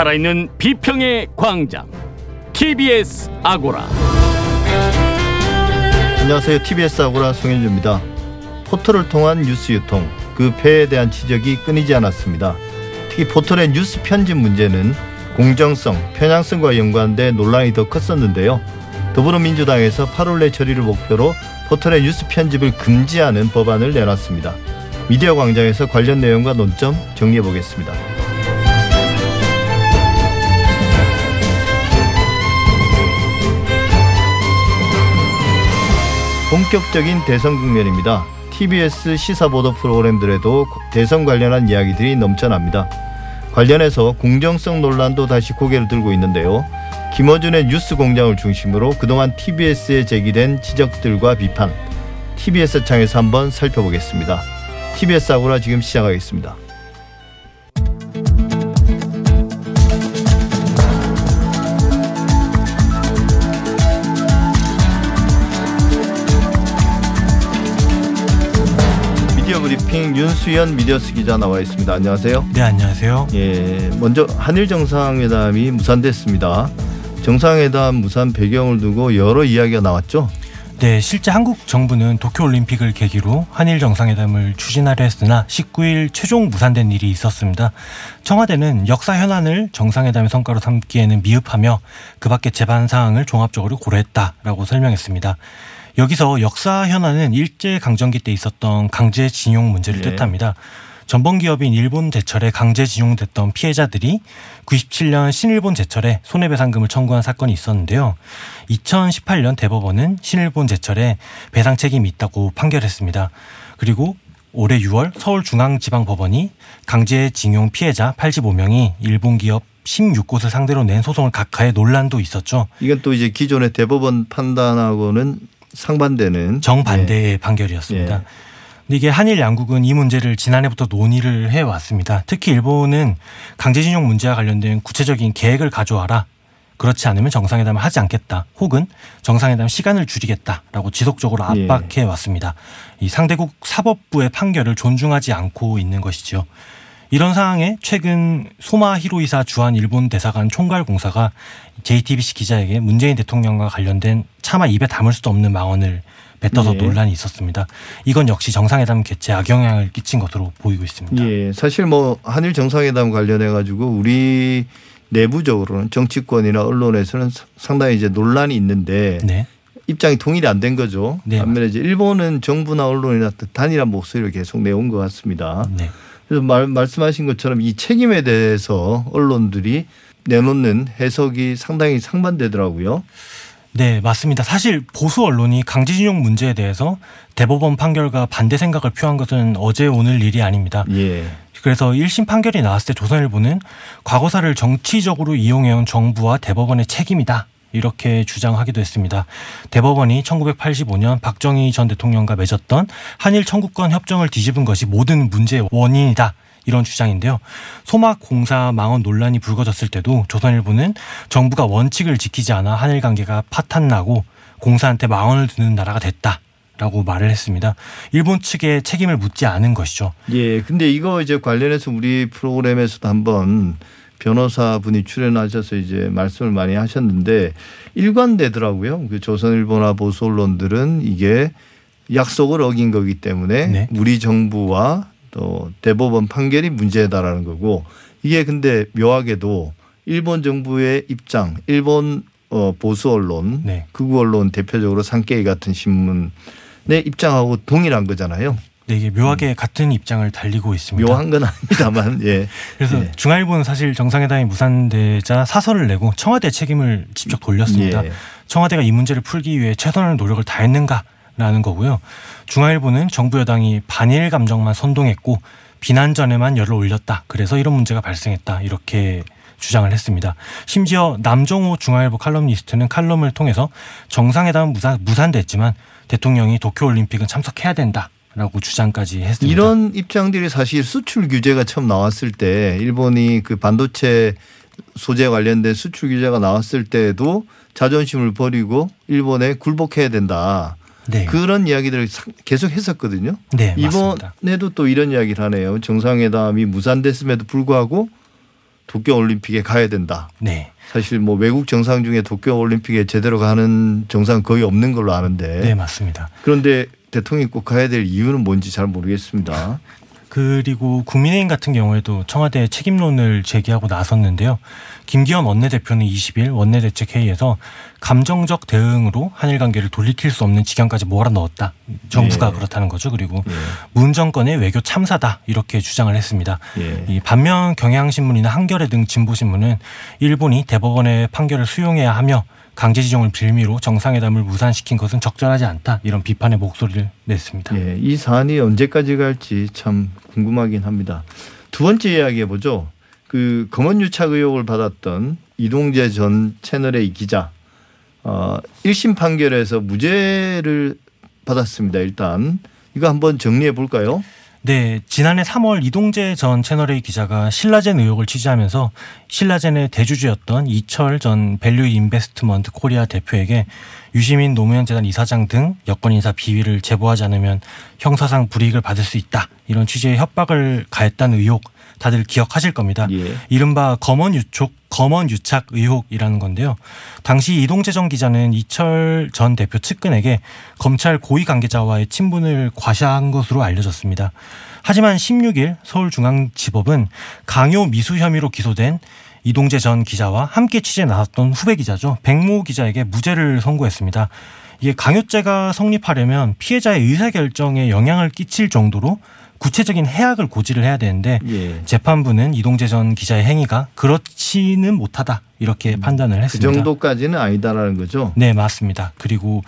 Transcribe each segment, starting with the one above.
살아있는 비평의 광장 TBS 아고라 안녕하세요. TBS 아고라 송현주입니다. 포털을 통한 뉴스 유통 그 폐해에 대한 지적이 끊이지 않았습니다. 특히 포털의 뉴스 편집 문제는 공정성, 편향성과 연관돼 논란이 더 컸었는데요. 더불어민주당에서 8월 내 처리를 목표로 포털의 뉴스 편집을 금지하는 법안을 내놨습니다. 미디어 광장에서 관련 내용과 논점 정리해 보겠습니다. 본격적인 대선 국면입니다. TBS 시사보도 프로그램들에도 대선 관련한 이야기들이 넘쳐납니다. 관련해서 공정성 논란도 다시 고개를 들고 있는데요. 김어준의 뉴스 공장을 중심으로 그동안 TBS에 제기된 지적들과 비판, TBS 창에서 한번 살펴보겠습니다. TBS 아고라 지금 시작하겠습니다. 브리핑 윤수연 미디어스 기자 나와 있습니다. 안녕하세요. 네, 안녕하세요. 예, 먼저 한일 정상회담이 무산됐습니다. 정상회담 무산 배경을 두고 여러 이야기가 나왔죠. 네, 실제 한국 정부는 도쿄올림픽을 계기로 한일 정상회담을 추진하려 했으나 19일 최종 무산된 일이 있었습니다. 청와대는 역사 현안을 정상회담의 성과로 삼기에는 미흡하며 그 밖의 제반 사항을 종합적으로 고려했다라고 설명했습니다. 여기서 역사 현안은 일제 강점기 때 있었던 강제징용 문제를 네. 뜻합니다. 전범 기업인 일본 제철에 강제징용됐던 피해자들이 97년 신일본 제철에 손해배상금을 청구한 사건이 있었는데요. 2018년 대법원은 신일본 제철에 배상 책임이 있다고 판결했습니다. 그리고 올해 6월 서울중앙지방법원이 강제징용 피해자 85명이 일본 기업 16곳을 상대로 낸 소송을 각하해 논란도 있었죠. 이건 또 이제 기존의 대법원 판단하고는 상반되는 정반대의 판결이었습니다. 예. 근데 이게 한일 양국은 이 문제를 지난해부터 논의를 해 왔습니다. 특히 일본은 강제징용 문제와 관련된 구체적인 계획을 가져와라. 그렇지 않으면 정상회담을 하지 않겠다. 혹은 정상회담 시간을 줄이겠다라고 지속적으로 예. 압박해 왔습니다. 이 상대국 사법부의 판결을 존중하지 않고 있는 것이죠. 이런 상황에 최근 소마 히로이사 주한 일본 대사관 총괄 공사가 JTBC 기자에게 문재인 대통령과 관련된 차마 입에 담을 수도 없는 망언을 뱉어서 예. 논란이 있었습니다. 이건 역시 정상회담 개최에 악영향을 끼친 것으로 보이고 있습니다. 예, 사실 뭐 한일 정상회담 관련해 가지고 우리 내부적으로는 정치권이나 언론에서는 상당히 이제 논란이 있는데 네. 입장이 통일이 안 된 거죠. 네, 반면에 이제 일본은 정부나 언론이나 단일한 목소리를 계속 내온 것 같습니다. 네. 그래서 말, 말씀하신 것처럼 이 책임에 대해서 언론들이 내놓는 해석이 상당히 상반되더라고요. 네, 맞습니다. 사실 보수 언론이 강제징용 문제에 대해서 대법원 판결과 반대 생각을 표한 것은 어제 오늘 일이 아닙니다. 예. 그래서 1심 판결이 나왔을 때 조선일보는 과거사를 정치적으로 이용해온 정부와 대법원의 책임이다. 이렇게 주장하기도 했습니다. 대법원이 1985년 박정희 전 대통령과 맺었던 한일 청구권 협정을 뒤집은 것이 모든 문제의 원인이다. 이런 주장인데요. 소막 공사 망언 논란이 불거졌을 때도 조선일보는 정부가 원칙을 지키지 않아 한일 관계가 파탄나고 공사한테 망언을 듣는 나라가 됐다. 라고 말을 했습니다. 일본 측에 책임을 묻지 않은 것이죠. 예. 근데 이거 이제 관련해서 우리 프로그램에서도 한번 변호사분이 출연하셔서 이제 말씀을 많이 하셨는데 일관되더라고요. 그 조선일보나 보수 언론들은 이게 약속을 어긴 거기 때문에 네. 우리 정부와 또 대법원 판결이 문제다라는 거고 이게 근데 묘하게도 일본 정부의 입장, 일본 어 보수 언론, 네. 극우 언론 대표적으로 산케이 같은 신문의 입장하고 동일한 거잖아요. 네, 이게 묘하게 같은 입장을 달리고 있습니다. 묘한 건 아닙니다만 예. 그래서 예. 중앙일보는 사실 정상회담이 무산되자 사설을 내고 청와대 책임을 직접 돌렸습니다. 예. 청와대가 이 문제를 풀기 위해 최선의 노력을 다했는가라는 거고요. 중앙일보는 정부 여당이 반일 감정만 선동했고 비난 전에만 열을 올렸다. 그래서 이런 문제가 발생했다. 이렇게 주장을 했습니다. 심지어 남정호 중앙일보 칼럼니스트는 칼럼을 통해서 정상회담은 무산, 무산됐지만 대통령이 도쿄올림픽은 참석해야 된다 라고 주장까지 했습니다. 이런 입장들이 사실 수출 규제가 처음 나왔을 때 일본이 그 반도체 소재 관련된 수출 규제가 나왔을 때도 자존심을 버리고 일본에 굴복해야 된다. 네. 그런 이야기들을 사- 계속 했었거든요. 네, 맞습니다. 이번에도 또 이런 이야기를 하네요. 정상회담이 무산됐음에도 불구하고 도쿄 올림픽에 가야 된다. 네. 사실 뭐 외국 정상 중에 도쿄 올림픽에 제대로 가는 정상 거의 없는 걸로 아는데 네, 맞습니다. 그런데 대통령이 꼭 가야 될 이유는 뭔지 잘 모르겠습니다. 그리고 국민의힘 같은 경우에도 청와대 책임론을 제기하고 나섰는데요. 김기현 원내대표는 20일 원내대책회의에서 감정적 대응으로 한일 관계를 돌이킬 수 없는 지경까지 몰아넣었다. 정부가 예. 그렇다는 거죠. 그리고 예. 문 정권의 외교 참사다 이렇게 주장을 했습니다. 예. 이 반면 경향신문이나 한겨레 등 진보신문은 일본이 대법원의 판결을 수용해야 하며 강제 지정을 빌미로 정상회담을 무산시킨 것은 적절하지 않다 이런 비판의 목소리를 냈습니다. 예, 이 사안이 언제까지 갈지 참 궁금하긴 합니다. 두 번째 이야기해 보죠. 그 검언 유착 의혹을 받았던 이동재 전 채널의 기자 어 1심 판결에서 무죄를 받았습니다. 일단 이거 한번 정리해 볼까요? 네, 지난해 3월 이동재 전 채널A 기자가 신라젠 의혹을 취재하면서 신라젠의 대주주였던 이철 전 밸류 인베스트먼트 코리아 대표에게 유시민 노무현 재단 이사장 등 여권 인사 비위를 제보하지 않으면 형사상 불이익을 받을 수 있다. 이런 취지의 협박을 가했다는 의혹 다들 기억하실 겁니다. 예. 이른바 검언 유촉 검언 유착 의혹이라는 건데요. 당시 이동재 전 기자는 이철 전 대표 측근에게 검찰 고위 관계자와의 친분을 과시한 것으로 알려졌습니다. 하지만 16일 서울중앙지법은 강요 미수 혐의로 기소된 이동재 전 기자와 함께 취재에 나섰던 후배 기자죠. 백모 기자에게 무죄를 선고했습니다. 이게 강요죄가 성립하려면 피해자의 의사결정에 영향을 끼칠 정도로 구체적인 해악을 고지를 해야 되는데 예. 재판부는 이동재 전 기자의 행위가 그렇지는 못하다 이렇게 판단을 그 했습니다. 정도까지는 아니다라는 거죠. 네, 맞습니다. 그리고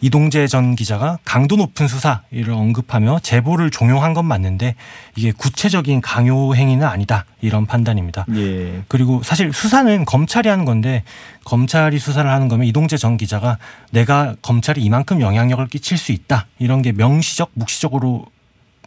이동재 전 기자가 강도 높은 수사를 언급하며 제보를 종용한 건 맞는데 이게 구체적인 강요 행위는 아니다 이런 판단입니다. 예. 그리고 사실 수사는 검찰이 하는 건데 검찰이 수사를 하는 거면 이동재 전 기자가 내가 검찰이 이만큼 영향력을 끼칠 수 있다 이런 게 명시적 묵시적으로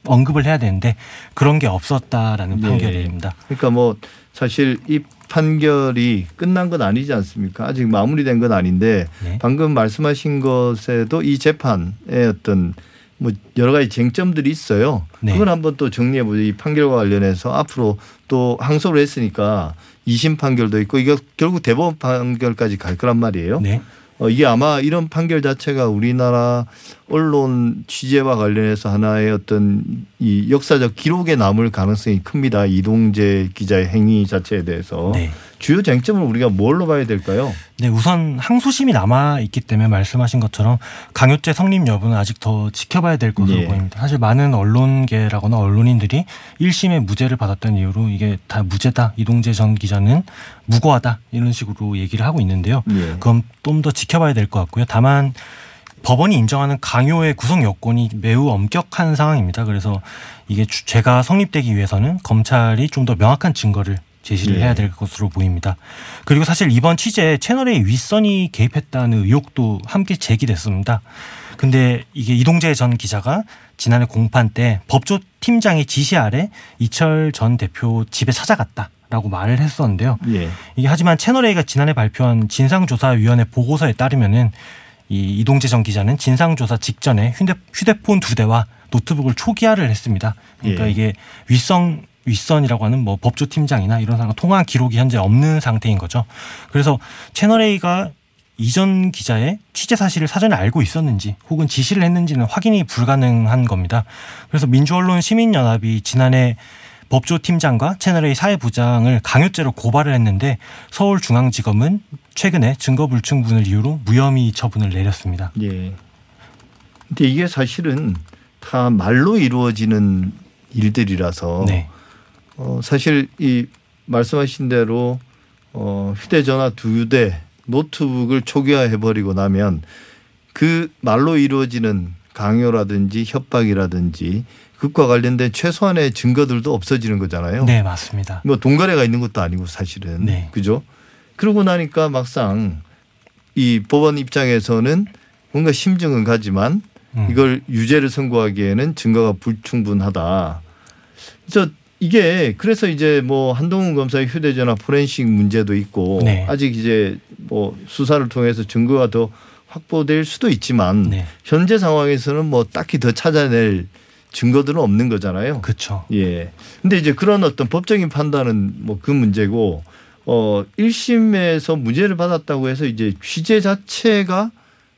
언급을 해야 되는데 그런 게 없었다라는 네. 판결입니다. 그러니까 뭐 사실 이 판결이 끝난 건 아니지 않습니까? 아직 마무리된 건 아닌데 네. 방금 말씀하신 것에도 이 재판의 어떤 뭐 여러 가지 쟁점들이 있어요. 네. 그걸 한번 또 정리해 보죠. 이 판결과 관련해서 앞으로 또 항소를 했으니까 2심 판결도 있고 이거 결국 대법원 판결까지 갈 거란 말이에요. 네. 어, 이게 아마 이런 판결 자체가 우리나라 언론 취재와 관련해서 하나의 어떤 이 역사적 기록에 남을 가능성이 큽니다. 이동재 기자의 행위 자체에 대해서 네. 주요 쟁점을 우리가 뭘로 봐야 될까요? 네, 우선 항소심이 남아 있기 때문에 말씀하신 것처럼 강요죄 성립 여부는 아직 더 지켜봐야 될 것으로 예. 보입니다. 사실 많은 언론계라거나 언론인들이 1심에 무죄를 받았다는 이유로 이게 다 무죄다. 이동재 전 기자는 무고하다. 이런 식으로 얘기를 하고 있는데요. 예. 그건 좀더 지켜봐야 될 것 같고요. 다만 법원이 인정하는 강요의 구성 요건이 매우 엄격한 상황입니다. 그래서 이게 주- 죄가 성립되기 위해서는 검찰이 좀 더 명확한 증거를 제시를 예. 해야 될 것으로 보입니다. 그리고 사실 이번 취재에 채널의 윗선이 개입했다는 의혹도 함께 제기됐습니다. 근데 이게 이동재 전 기자가 지난해 공판 때 법조 팀장의 지시 아래 이철 전 대표 집에 찾아갔다 라고 말을 했었는데요. 예. 이게 하지만 채널A가 지난해 발표한 진상조사위원회 보고서에 따르면은 이 이동재 전 기자는 진상조사 직전에 휴대, 휴대폰 두 대와 노트북을 초기화를 했습니다. 그러니까 예. 이게 윗선 윗선이라고 하는 뭐 법조팀장이나 이런 사람 통화 기록이 현재 없는 상태인 거죠. 그래서 채널A가 이전 기자의 취재 사실을 사전에 알고 있었는지 혹은 지시를 했는지는 확인이 불가능한 겁니다. 그래서 민주언론 시민연합이 지난해 법조팀장과 채널A 사회부장을 강요죄로 고발을 했는데 서울중앙지검은 최근에 증거 불충분을 이유로 무혐의 처분을 내렸습니다. 예. 근데 이게 사실은 다 말로 이루어지는 일들이라서 네. 어, 사실 이 말씀하신 대로 어, 휴대전화 두 대 노트북을 초기화해 버리고 나면 그 말로 이루어지는 강요라든지 협박이라든지 그것과 관련된 최소한의 증거들도 없어지는 거잖아요. 네, 맞습니다. 뭐 동거래가 있는 것도 아니고 사실은 네. 그죠? 그러고 나니까 막상 이 법원 입장에서는 뭔가 심증은 가지만 음. 이걸 유죄를 선고하기에는 증거가 불충분하다. 그래서 이게 그래서 이제 뭐 한동훈 검사의 휴대전화 포렌식 문제도 있고 네. 아직 이제 뭐 수사를 통해서 증거가 더 확보될 수도 있지만 네. 현재 상황에서는 뭐 딱히 더 찾아낼 증거들은 없는 거잖아요. 그렇죠. 예. 근데 이제 그런 어떤 법적인 판단은 뭐 그 문제고 어 1심에서 무죄를 받았다고 해서 이제 취재 자체가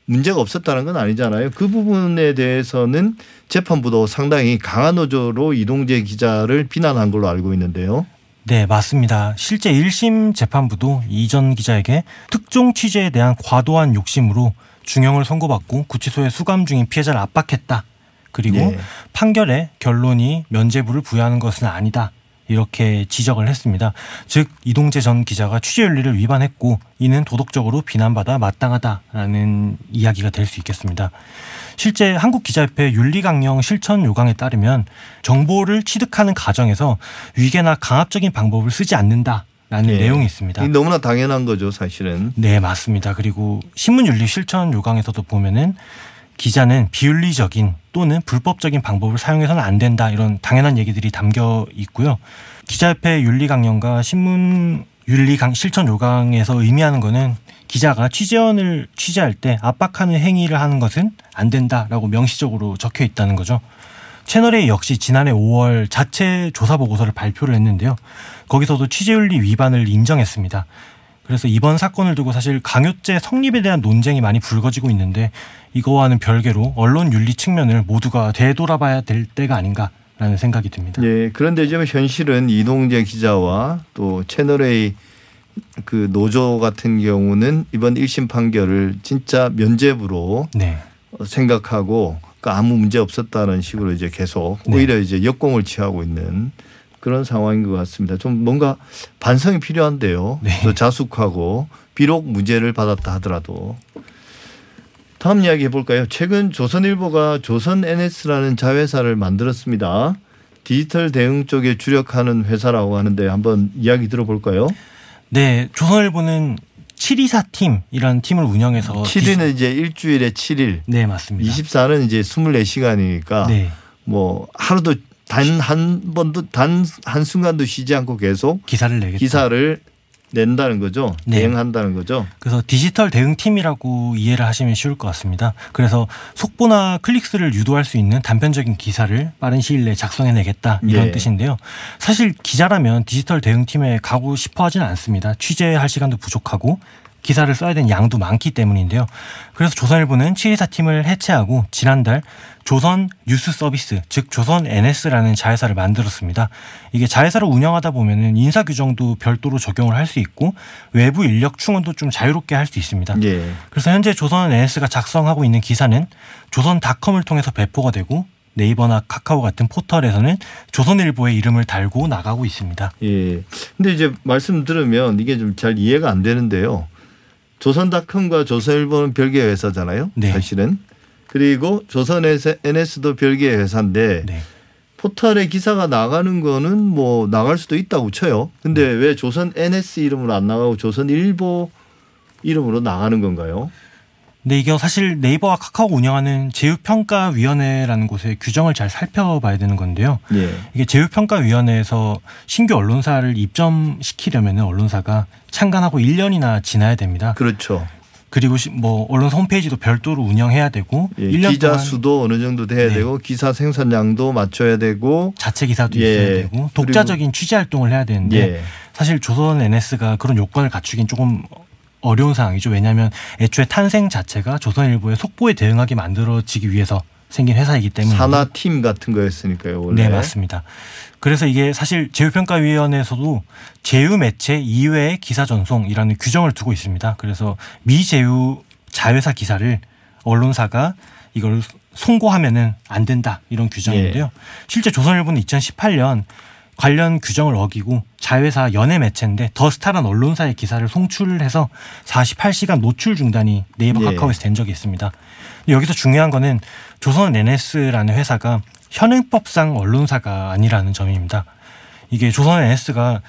문제가 없었다는 건 아니잖아요. 그 부분에 대해서는 재판부도 상당히 강한 어조로 이동재 기자를 비난한 걸로 알고 있는데요. 네, 맞습니다. 실제 1심 재판부도 이전 기자에게 특종 취재에 대한 과도한 욕심으로 중형을 선고받고 구치소에 수감 중인 피해자를 압박했다. 그리고 네. 판결에 결론이 면죄부를 부여하는 것은 아니다. 이렇게 지적을 했습니다. 즉 이동재 전 기자가 취재 윤리를 위반했고 이는 도덕적으로 비난받아 마땅하다라는 이야기가 될 수 있겠습니다. 실제 한국기자협회 윤리강령 실천 요강에 따르면 정보를 취득하는 과정에서 위계나 강압적인 방법을 쓰지 않는다 라는 예. 내용이 있습니다. 너무나 당연한 거죠, 사실은. 네, 맞습니다. 그리고 신문윤리 실천 요강에서도 보면은 기자는 비윤리적인 또는 불법적인 방법을 사용해서는 안 된다 이런 당연한 얘기들이 담겨 있고요. 기자협회 윤리 강령과 신문 윤리 강 실천 요강에서 의미하는 거는 기자가 취재원을 취재할 때 압박하는 행위를 하는 것은 안 된다라고 명시적으로 적혀 있다는 거죠. 채널A 역시 지난해 5월 자체 조사 보고서를 발표를 했는데요. 거기서도 취재윤리 위반을 인정했습니다. 그래서 이번 사건을 두고 사실 강요죄 성립에 대한 논쟁이 많이 불거지고 있는데 이거와는 별개로 언론 윤리 측면을 모두가 되돌아봐야 될 때가 아닌가 라는 생각이 듭니다. 예. 그런데 지금 현실은 이동재 기자와 또 채널A 그 노조 같은 경우는 이번 1심 판결을 진짜 면죄부로 네. 생각하고 그 아무 문제 없었다는 식으로 이제 계속 네. 오히려 이제 역공을 취하고 있는 그런 상황인 것 같습니다. 좀 뭔가 반성이 필요한데요. 네. 더 자숙하고 비록 무죄를 받았다 하더라도 다음 이야기 해볼까요? 최근 조선일보가 조선 NS라는 자회사를 만들었습니다. 디지털 대응 쪽에 주력하는 회사라고 하는데 한번 이야기 들어볼까요? 네, 조선일보는 724 팀이라는 팀을 운영해서 7일은 이제 일주일에 7일, 네, 맞습니다. 24는 이제 24시간이니까 네. 뭐 하루도 단 한 번도 단 한 순간도 쉬지 않고 계속 기사를 내겠다. 기사를 낸다는 거죠. 네. 대응한다는 거죠. 그래서 디지털 대응팀이라고 이해를 하시면 쉬울 것 같습니다. 그래서 속보나 클릭수를 유도할 수 있는 단편적인 기사를 빠른 시일 내에 작성해내겠다 이런 예. 뜻인데요. 사실 기자라면 디지털 대응팀에 가고 싶어 하지는 않습니다. 취재할 시간도 부족하고 기사를 써야 되는 양도 많기 때문인데요. 그래서 조선일보는 724 팀을 해체하고 지난달 조선 뉴스 서비스, 즉 조선 NS라는 자회사를 만들었습니다. 이게 자회사를 운영하다 보면은 인사 규정도 별도로 적용을 할 수 있고 외부 인력 충원도 좀 자유롭게 할 수 있습니다. 예. 그래서 현재 조선 NS가 작성하고 있는 기사는 조선닷컴을 통해서 배포가 되고 네이버나 카카오 같은 포털에서는 조선일보의 이름을 달고 나가고 있습니다. 예. 근데 이제 말씀 들으면 이게 좀 잘 이해가 안 되는데요. 조선닷컴과 조선일보는 별개의 회사잖아요. 네. 사실은. 그리고 조선 NS도 별개의 회사인데 네. 포털에 기사가 나가는 거는 뭐 나갈 수도 있다고 쳐요. 근데 네. 왜 조선 NS 이름으로 안 나가고 조선일보 이름으로 나가는 건가요? 근데 이게 사실 네이버와 카카오 운영하는 제휴평가위원회라는 곳의 규정을 잘 살펴봐야 되는 건데요. 예. 이게 제휴평가위원회에서 신규 언론사를 입점시키려면 언론사가 창간하고 1년이나 지나야 됩니다. 그렇죠. 그리고 시- 뭐 언론사 홈페이지도 별도로 운영해야 되고 예. 1년 기자 수도 어느 정도 돼야 네. 되고 기사 생산량도 맞춰야 되고 자체 기사도 예. 있어야 되고 독자적인 취재 활동을 해야 되는데 예. 사실 조선 NS가 그런 요건을 갖추긴 조금 어려운 상황이죠. 왜냐하면 애초에 탄생 자체가 조선일보의 속보에 대응하게 만들어지기 위해서 생긴 회사이기 때문에 산하 팀 같은 거였으니까요. 원래. 네 맞습니다. 그래서 이게 사실 제휴평가위원회에서도 제휴 매체 이외의 기사 전송이라는 규정을 두고 있습니다. 그래서 미제휴 자회사 기사를 언론사가 이걸 송고하면은 안 된다 이런 규정인데요. 예. 실제 조선일보는 2018년 관련 규정을 어기고 자회사 연예 매체인데 더스타란 언론사의 기사를 송출을 해서 48시간 노출 중단이 네이버 예. 카카오에서 된 적이 있습니다. 여기서 중요한 거는 조선 NS라는 회사가 현행법상 언론사가 아니라는 점입니다. 이게 조선 NS가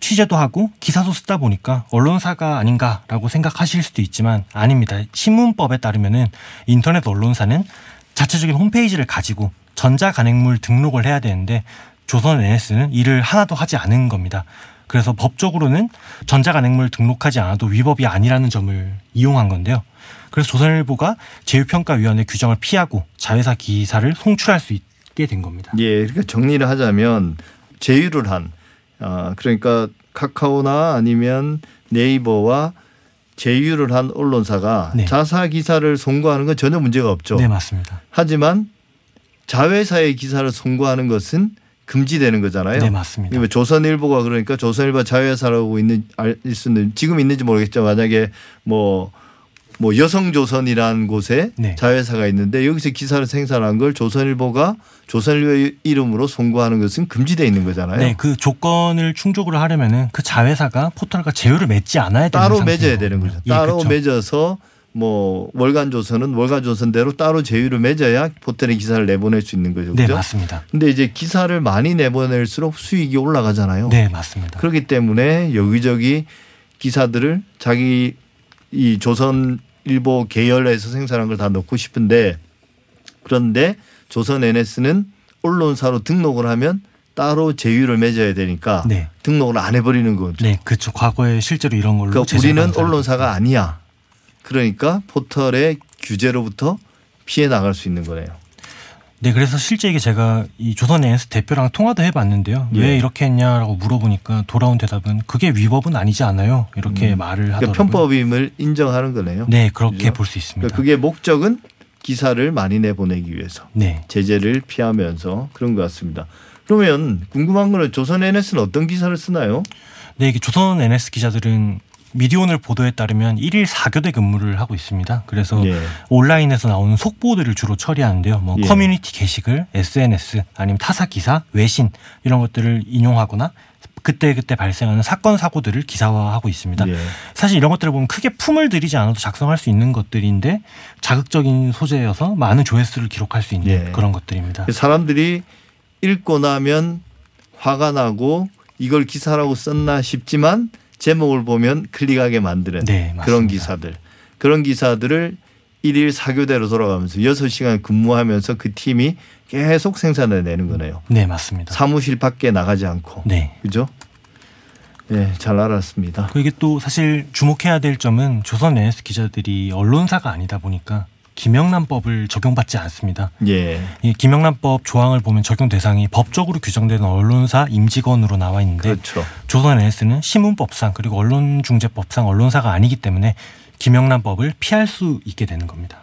취재도 하고 기사도 쓰다 보니까 언론사가 아닌가라고 생각하실 수도 있지만 아닙니다. 신문법에 따르면은 인터넷 언론사는 자체적인 홈페이지를 가지고 전자간행물 등록을 해야 되는데 조선 NS는 이를 하나도 하지 않은 겁니다. 그래서 법적으로는 전자간행물 등록하지 않아도 위법이 아니라는 점을 이용한 건데요. 그래서 조선일보가 제휴평가위원회 규정을 피하고 자회사 기사를 송출할 수 있, 있게 된 겁니다. 예, 그러니까 정리를 하자면 제휴를 한 아, 그러니까 카카오나 아니면 네이버와 제휴를 한 언론사가 네. 자사 기사를 송고하는 건 전혀 문제가 없죠. 네, 맞습니다. 하지만 자회사의 기사를 송고하는 것은 금지되는 거잖아요. 네, 맞습니다. 조선일보가 그러니까 조선일보 자회사라고 있는 알 수는 지금 있는지 모르겠죠. 만약에 뭐뭐 여성조선이라는 곳에 네. 자회사가 있는데 여기서 기사를 생산한 걸 조선일보가 조선일보 이름으로 송고하는 것은 금지돼 있는 거잖아요. 네, 그 조건을 충족을 하려면은 그 자회사가 포털과 제휴를 맺지 않아야 되는 따로 맺어야 되는 거죠. 예, 따로 그렇죠. 맺어서 뭐 월간 조선은 월간 조선대로 따로 제휴를 맺어야 포털에 기사를 내보낼 수 있는 거죠. 네, 그죠? 맞습니다. 근데 이제 기사를 많이 내보낼수록 수익이 올라가잖아요. 네, 맞습니다. 그렇기 때문에 여기저기 기사들을 자기 이 조선일보 계열에서 생산한 걸 다 넣고 싶은데 그런데 조선 NS는 언론사로 등록을 하면 따로 제휴를 맺어야 되니까 네. 등록을 안 해버리는 거죠. 네, 그렇죠. 과거에 실제로 이런 걸로 그러니까 우리는 언론사가 아니야. 그러니까 포털의 규제로부터 피해 나갈 수 있는 거네요. 네, 그래서 실제 이게 제가 이 조선 NS 대표랑 통화도 해봤는데요. 예. 왜 이렇게 했냐라고 물어보니까 돌아온 대답은 그게 위법은 아니지 않아요. 이렇게 말을 그러니까 하더라고요. 편법임을 인정하는 거네요. 네, 그렇게 그죠? 볼수 있습니다. 그러니까 그게 목적은 기사를 많이 내보내기 위해서 네, 제재를 피하면서 그런 것 같습니다. 그러면 궁금한 거는 조선 NS는 어떤 기사를 쓰나요? 네, 이게 조선 NS 기자들은 미디어오늘 보도에 따르면 일일 4교대 근무를 하고 있습니다. 그래서 예. 온라인에서 나오는 속보들을 주로 처리하는데요. 뭐 예. 커뮤니티 게시글, SNS 아니면 타사 기사, 외신 이런 것들을 인용하거나 그때 그때 발생하는 사건 사고들을 기사화하고 있습니다. 예. 사실 이런 것들을 보면 크게 품을 들이지 않아도 작성할 수 있는 것들인데 자극적인 소재여서 많은 조회수를 기록할 수 있는 예. 그런 것들입니다. 사람들이 읽고 나면 화가 나고 이걸 기사라고 썼나 싶지만 제목을 보면 클릭하게 만드는 네. 그런 기사들. 그런 기사들을 일일 사교대로 돌아가면서 6시간 근무하면서 그 팀이 계속 생산해 내는 거네요. 네, 맞습니다. 사무실 밖에 나가지 않고. 네. 그죠? 네, 잘 알았습니다. 그 이게 또 사실 주목해야 될 점은 조선 NS 기자들이 언론사가 아니다 보니까 김영란법을 적용받지 않습니다. 예. 이 김영란법 조항을 보면 적용 대상이 법적으로 규정되는 언론사 임직원으로 나와 있는데 그렇죠. 조선 NS는 신문법상 그리고 언론중재법상 언론사가 아니기 때문에 김영란법을 피할 수 있게 되는 겁니다.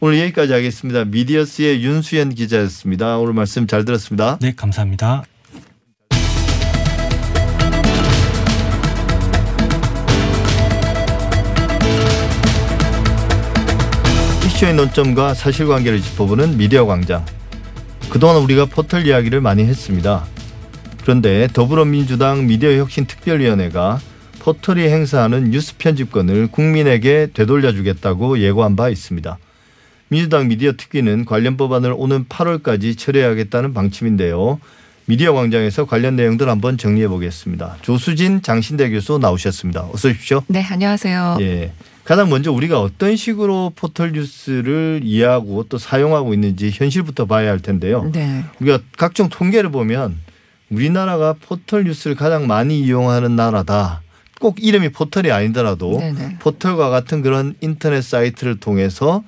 오늘 여기까지 하겠습니다. 미디어스의 윤수연 기자였습니다. 오늘 말씀 잘 들었습니다. 네, 감사합니다. 이슈의 논점과 사실관계를 짚어보는 미디어 광장. 그동안 우리가 포털 이야기를 많이 했습니다. 그런데 더불어민주당 미디어혁신특별위원회가 포털이 행사하는 뉴스 편집권을 국민에게 되돌려주겠다고 예고한 바 있습니다. 민주당 미디어 특위는 관련 법안을 오는 8월까지 처리하겠다는 방침인데요. 미디어 광장에서 관련 내용들 한번 정리해 보겠습니다. 조수진 장신대 교수 나오셨습니다. 어서 오십시오. 네, 안녕하세요. 예. 가장 먼저 우리가 어떤 식으로 포털 뉴스를 이해하고 또 사용하고 있는지 현실부터 봐야 할 텐데요. 네. 우리가 각종 통계를 보면 우리나라가 포털 뉴스를 가장 많이 이용하는 나라다. 꼭 이름이 포털이 아니더라도 네네. 포털과 같은 그런 인터넷 사이트를 통해서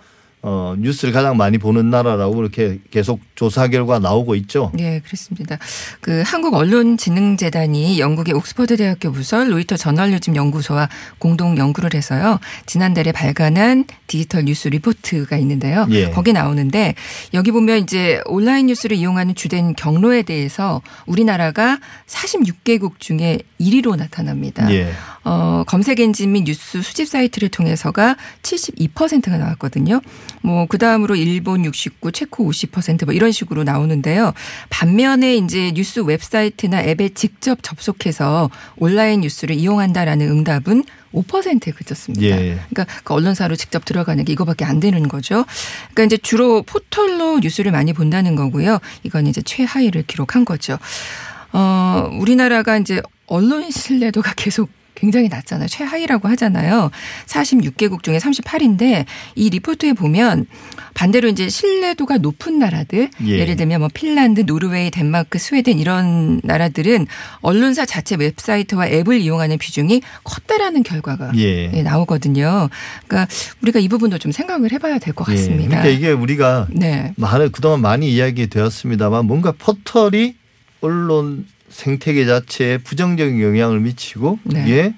어, 뉴스를 가장 많이 보는 나라라고 이렇게 계속 조사 결과 나오고 있죠. 네, 그렇습니다. 그 한국 언론진흥재단이 영국의 옥스퍼드 대학교 부설 로이터 저널리즘 연구소와 공동 연구를 해서요. 지난달에 발간한 디지털 뉴스 리포트가 있는데요. 예. 거기 나오는데 여기 보면 이제 온라인 뉴스를 이용하는 주된 경로에 대해서 우리나라가 46개국 중에 1위로 나타납니다. 예. 어, 검색 엔진 및 뉴스 수집 사이트를 통해서가 72%가 나왔거든요. 뭐, 그 다음으로 일본 69, 체코 50%뭐 이런 식으로 나오는데요. 반면에 이제 뉴스 웹사이트나 앱에 직접 접속해서 온라인 뉴스를 이용한다라는 응답은 5%에 그쳤습니다. 예. 그러니까 그 언론사로 직접 들어가는 게 이거밖에 안 되는 거죠. 그러니까 이제 주로 포털로 뉴스를 많이 본다는 거고요. 이건 이제 최하위를 기록한 거죠. 어, 우리나라가 이제 언론 신뢰도가 계속 굉장히 낮잖아요. 최하위라고 하잖아요. 46개국 중에 38인데 이 리포트에 보면 반대로 이제 신뢰도가 높은 나라들 예. 를 들면 뭐 핀란드, 노르웨이, 덴마크, 스웨덴 이런 나라들은 언론사 자체 웹사이트와 앱을 이용하는 비중이 컸다라는 결과가 예. 예, 나오거든요. 그러니까 우리가 이 부분도 좀 생각을 해봐야 될것 예. 같습니다. 그러니까 이게 우리가 네. 많은 그동안 많이 이야기되었습니다만 뭔가 포털이 언론 생태계 자체에 부정적인 영향을 미치고 네. 그게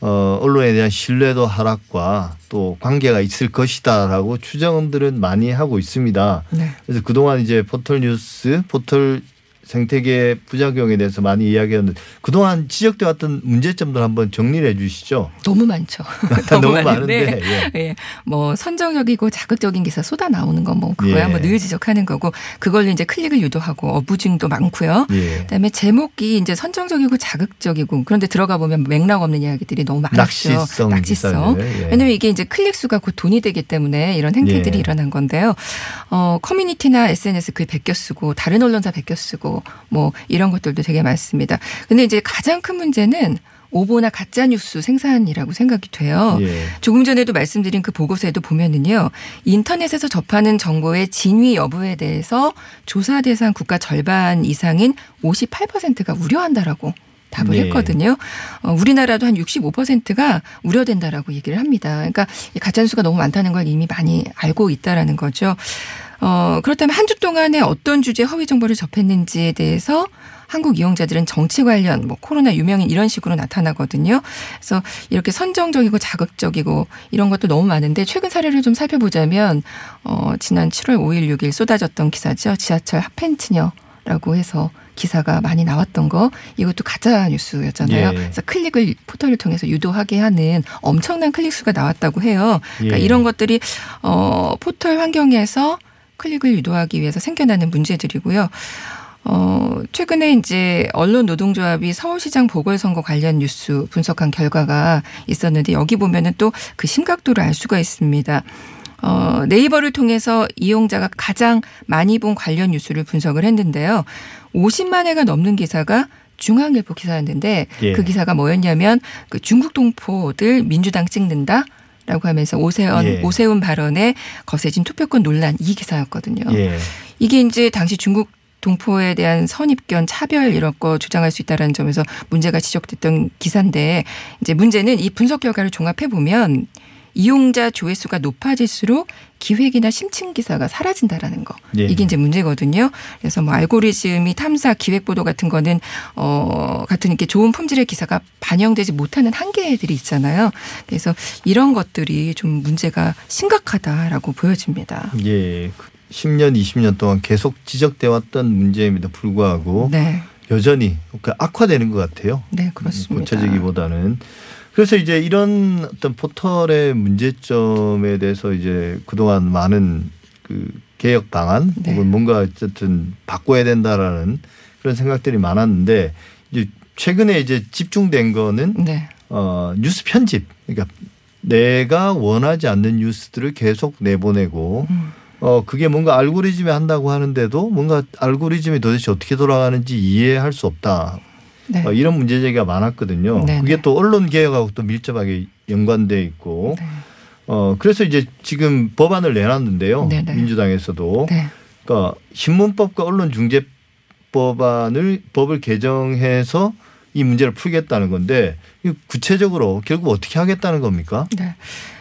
어, 언론에 대한 신뢰도 하락과 또 관계가 있을 것이다라고 추정들은 많이 하고 있습니다. 네. 그래서 그동안 이제 포털 뉴스, 포털 생태계 부작용에 대해서 많이 이야기했는데 그동안 지적돼 왔던 문제점들 한번 정리를 해 주시죠. 너무 많죠. 너무 많은데 많은데, 예. 뭐 선정적이고 자극적인 기사 쏟아 나오는 건 뭐 그거야 예. 뭐늘 지적하는 거고 그걸로 이제 클릭을 유도하고 어부증도 많고요. 예. 그다음에 제목이 이제 선정적이고 자극적이고 그런데 들어가 보면 맥락 없는 이야기들이 너무 많죠. 낚시성 낚시성. 예. 왜냐면 이게 이제 클릭 수가 곧 돈이 되기 때문에 이런 행태들이 예. 일어난 건데요. 어, 커뮤니티나 SNS 글 베껴 쓰고 다른 언론사 베껴 쓰고 뭐 이런 것들도 되게 많습니다. 근데 이제 가장 큰 문제는 오보나 가짜 뉴스 생산이라고 생각이 돼요. 예. 조금 전에도 말씀드린 그 보고서에도 보면은요. 인터넷에서 접하는 정보의 진위 여부에 대해서 조사 대상 국가 절반 이상인 58%가 우려한다라고 답을 네. 했거든요. 어, 우리나라도 한 65%가 우려된다라고 얘기를 합니다. 그러니까 이 가짜뉴스가 너무 많다는 걸 이미 많이 알고 있다라는 거죠. 어, 그렇다면 한 주 동안에 어떤 주제 허위 정보를 접했는지에 대해서 한국 이용자들은 정치 관련, 뭐 코로나 유명인 이런 식으로 나타나거든요. 그래서 이렇게 선정적이고 자극적이고 이런 것도 너무 많은데 최근 사례를 좀 살펴보자면 어, 지난 7월 5일, 6일 쏟아졌던 기사죠. 지하철 핫팬츠녀라고 해서 기사가 많이 나왔던 거 이것도 가짜 뉴스였잖아요. 예. 그래서 클릭을 포털을 통해서 유도하게 하는 엄청난 클릭 수가 나왔다고 해요. 그러니까 예. 이런 것들이 어 포털 환경에서 클릭을 유도하기 위해서 생겨나는 문제들이고요. 어, 최근에 이제 언론 노동조합이 서울시장 보궐선거 관련 뉴스 분석한 결과가 있었는데 여기 보면은 또 그 심각도를 알 수가 있습니다. 어, 네이버를 통해서 이용자가 가장 많이 본 관련 뉴스를 분석을 했는데요. 50만 회가 넘는 기사가 중앙일보 기사였는데 예. 그 기사가 뭐였냐면 그 중국 동포들 민주당 찍는다. 라고 하면서 오세훈 예. 오세훈 발언에 거세진 투표권 논란 이 기사였거든요. 예. 이게 이제 당시 중국 동포에 대한 선입견, 차별 이런 거 주장할 수 있다라는 점에서 문제가 지적됐던 기사인데 이제 문제는 이 분석 결과를 종합해 보면 이용자 조회수가 높아질수록 기획이나 심층 기사가 사라진다라는 거. 예. 이게 이제 문제거든요. 그래서 뭐 알고리즘이 탐사 기획 보도 같은 거는 어 같은 이렇게 좋은 품질의 기사가 반영되지 못하는 한계들이 있잖아요. 그래서 이런 것들이 좀 문제가 심각하다라고 보여집니다. 예. 10년, 20년 동안 계속 지적돼 왔던 문제임에도 불구하고 네. 여전히 그 악화되는 것 같아요. 네, 그렇습니다. 고쳐지기보다는. 그래서 이제 이런 어떤 포털의 문제점에 대해서 이제 그동안 많은 그 개혁 방안 네. 혹은 뭔가 어쨌든 바꿔야 된다라는 그런 생각들이 많았는데 이제 최근에 이제 집중된 거는 네. 어 뉴스 편집 그러니까 내가 원하지 않는 뉴스들을 계속 내보내고 음. 어 그게 뭔가 알고리즘이 한다고 하는데도 뭔가 알고리즘이 도대체 어떻게 돌아가는지 이해할 수 없다. 네. 어, 이런 문제 제기가 많았거든요. 네네. 그게 또 언론 개혁하고 또 밀접하게 연관돼 있고 네. 어 그래서 이제 지금 법안을 내놨는데요. 네네. 민주당에서도 네. 그러니까 신문법과 언론중재법안을 법을 개정해서 이 문제를 풀겠다는 건데 구체적으로 결국 어떻게 하겠다는 겁니까? 네.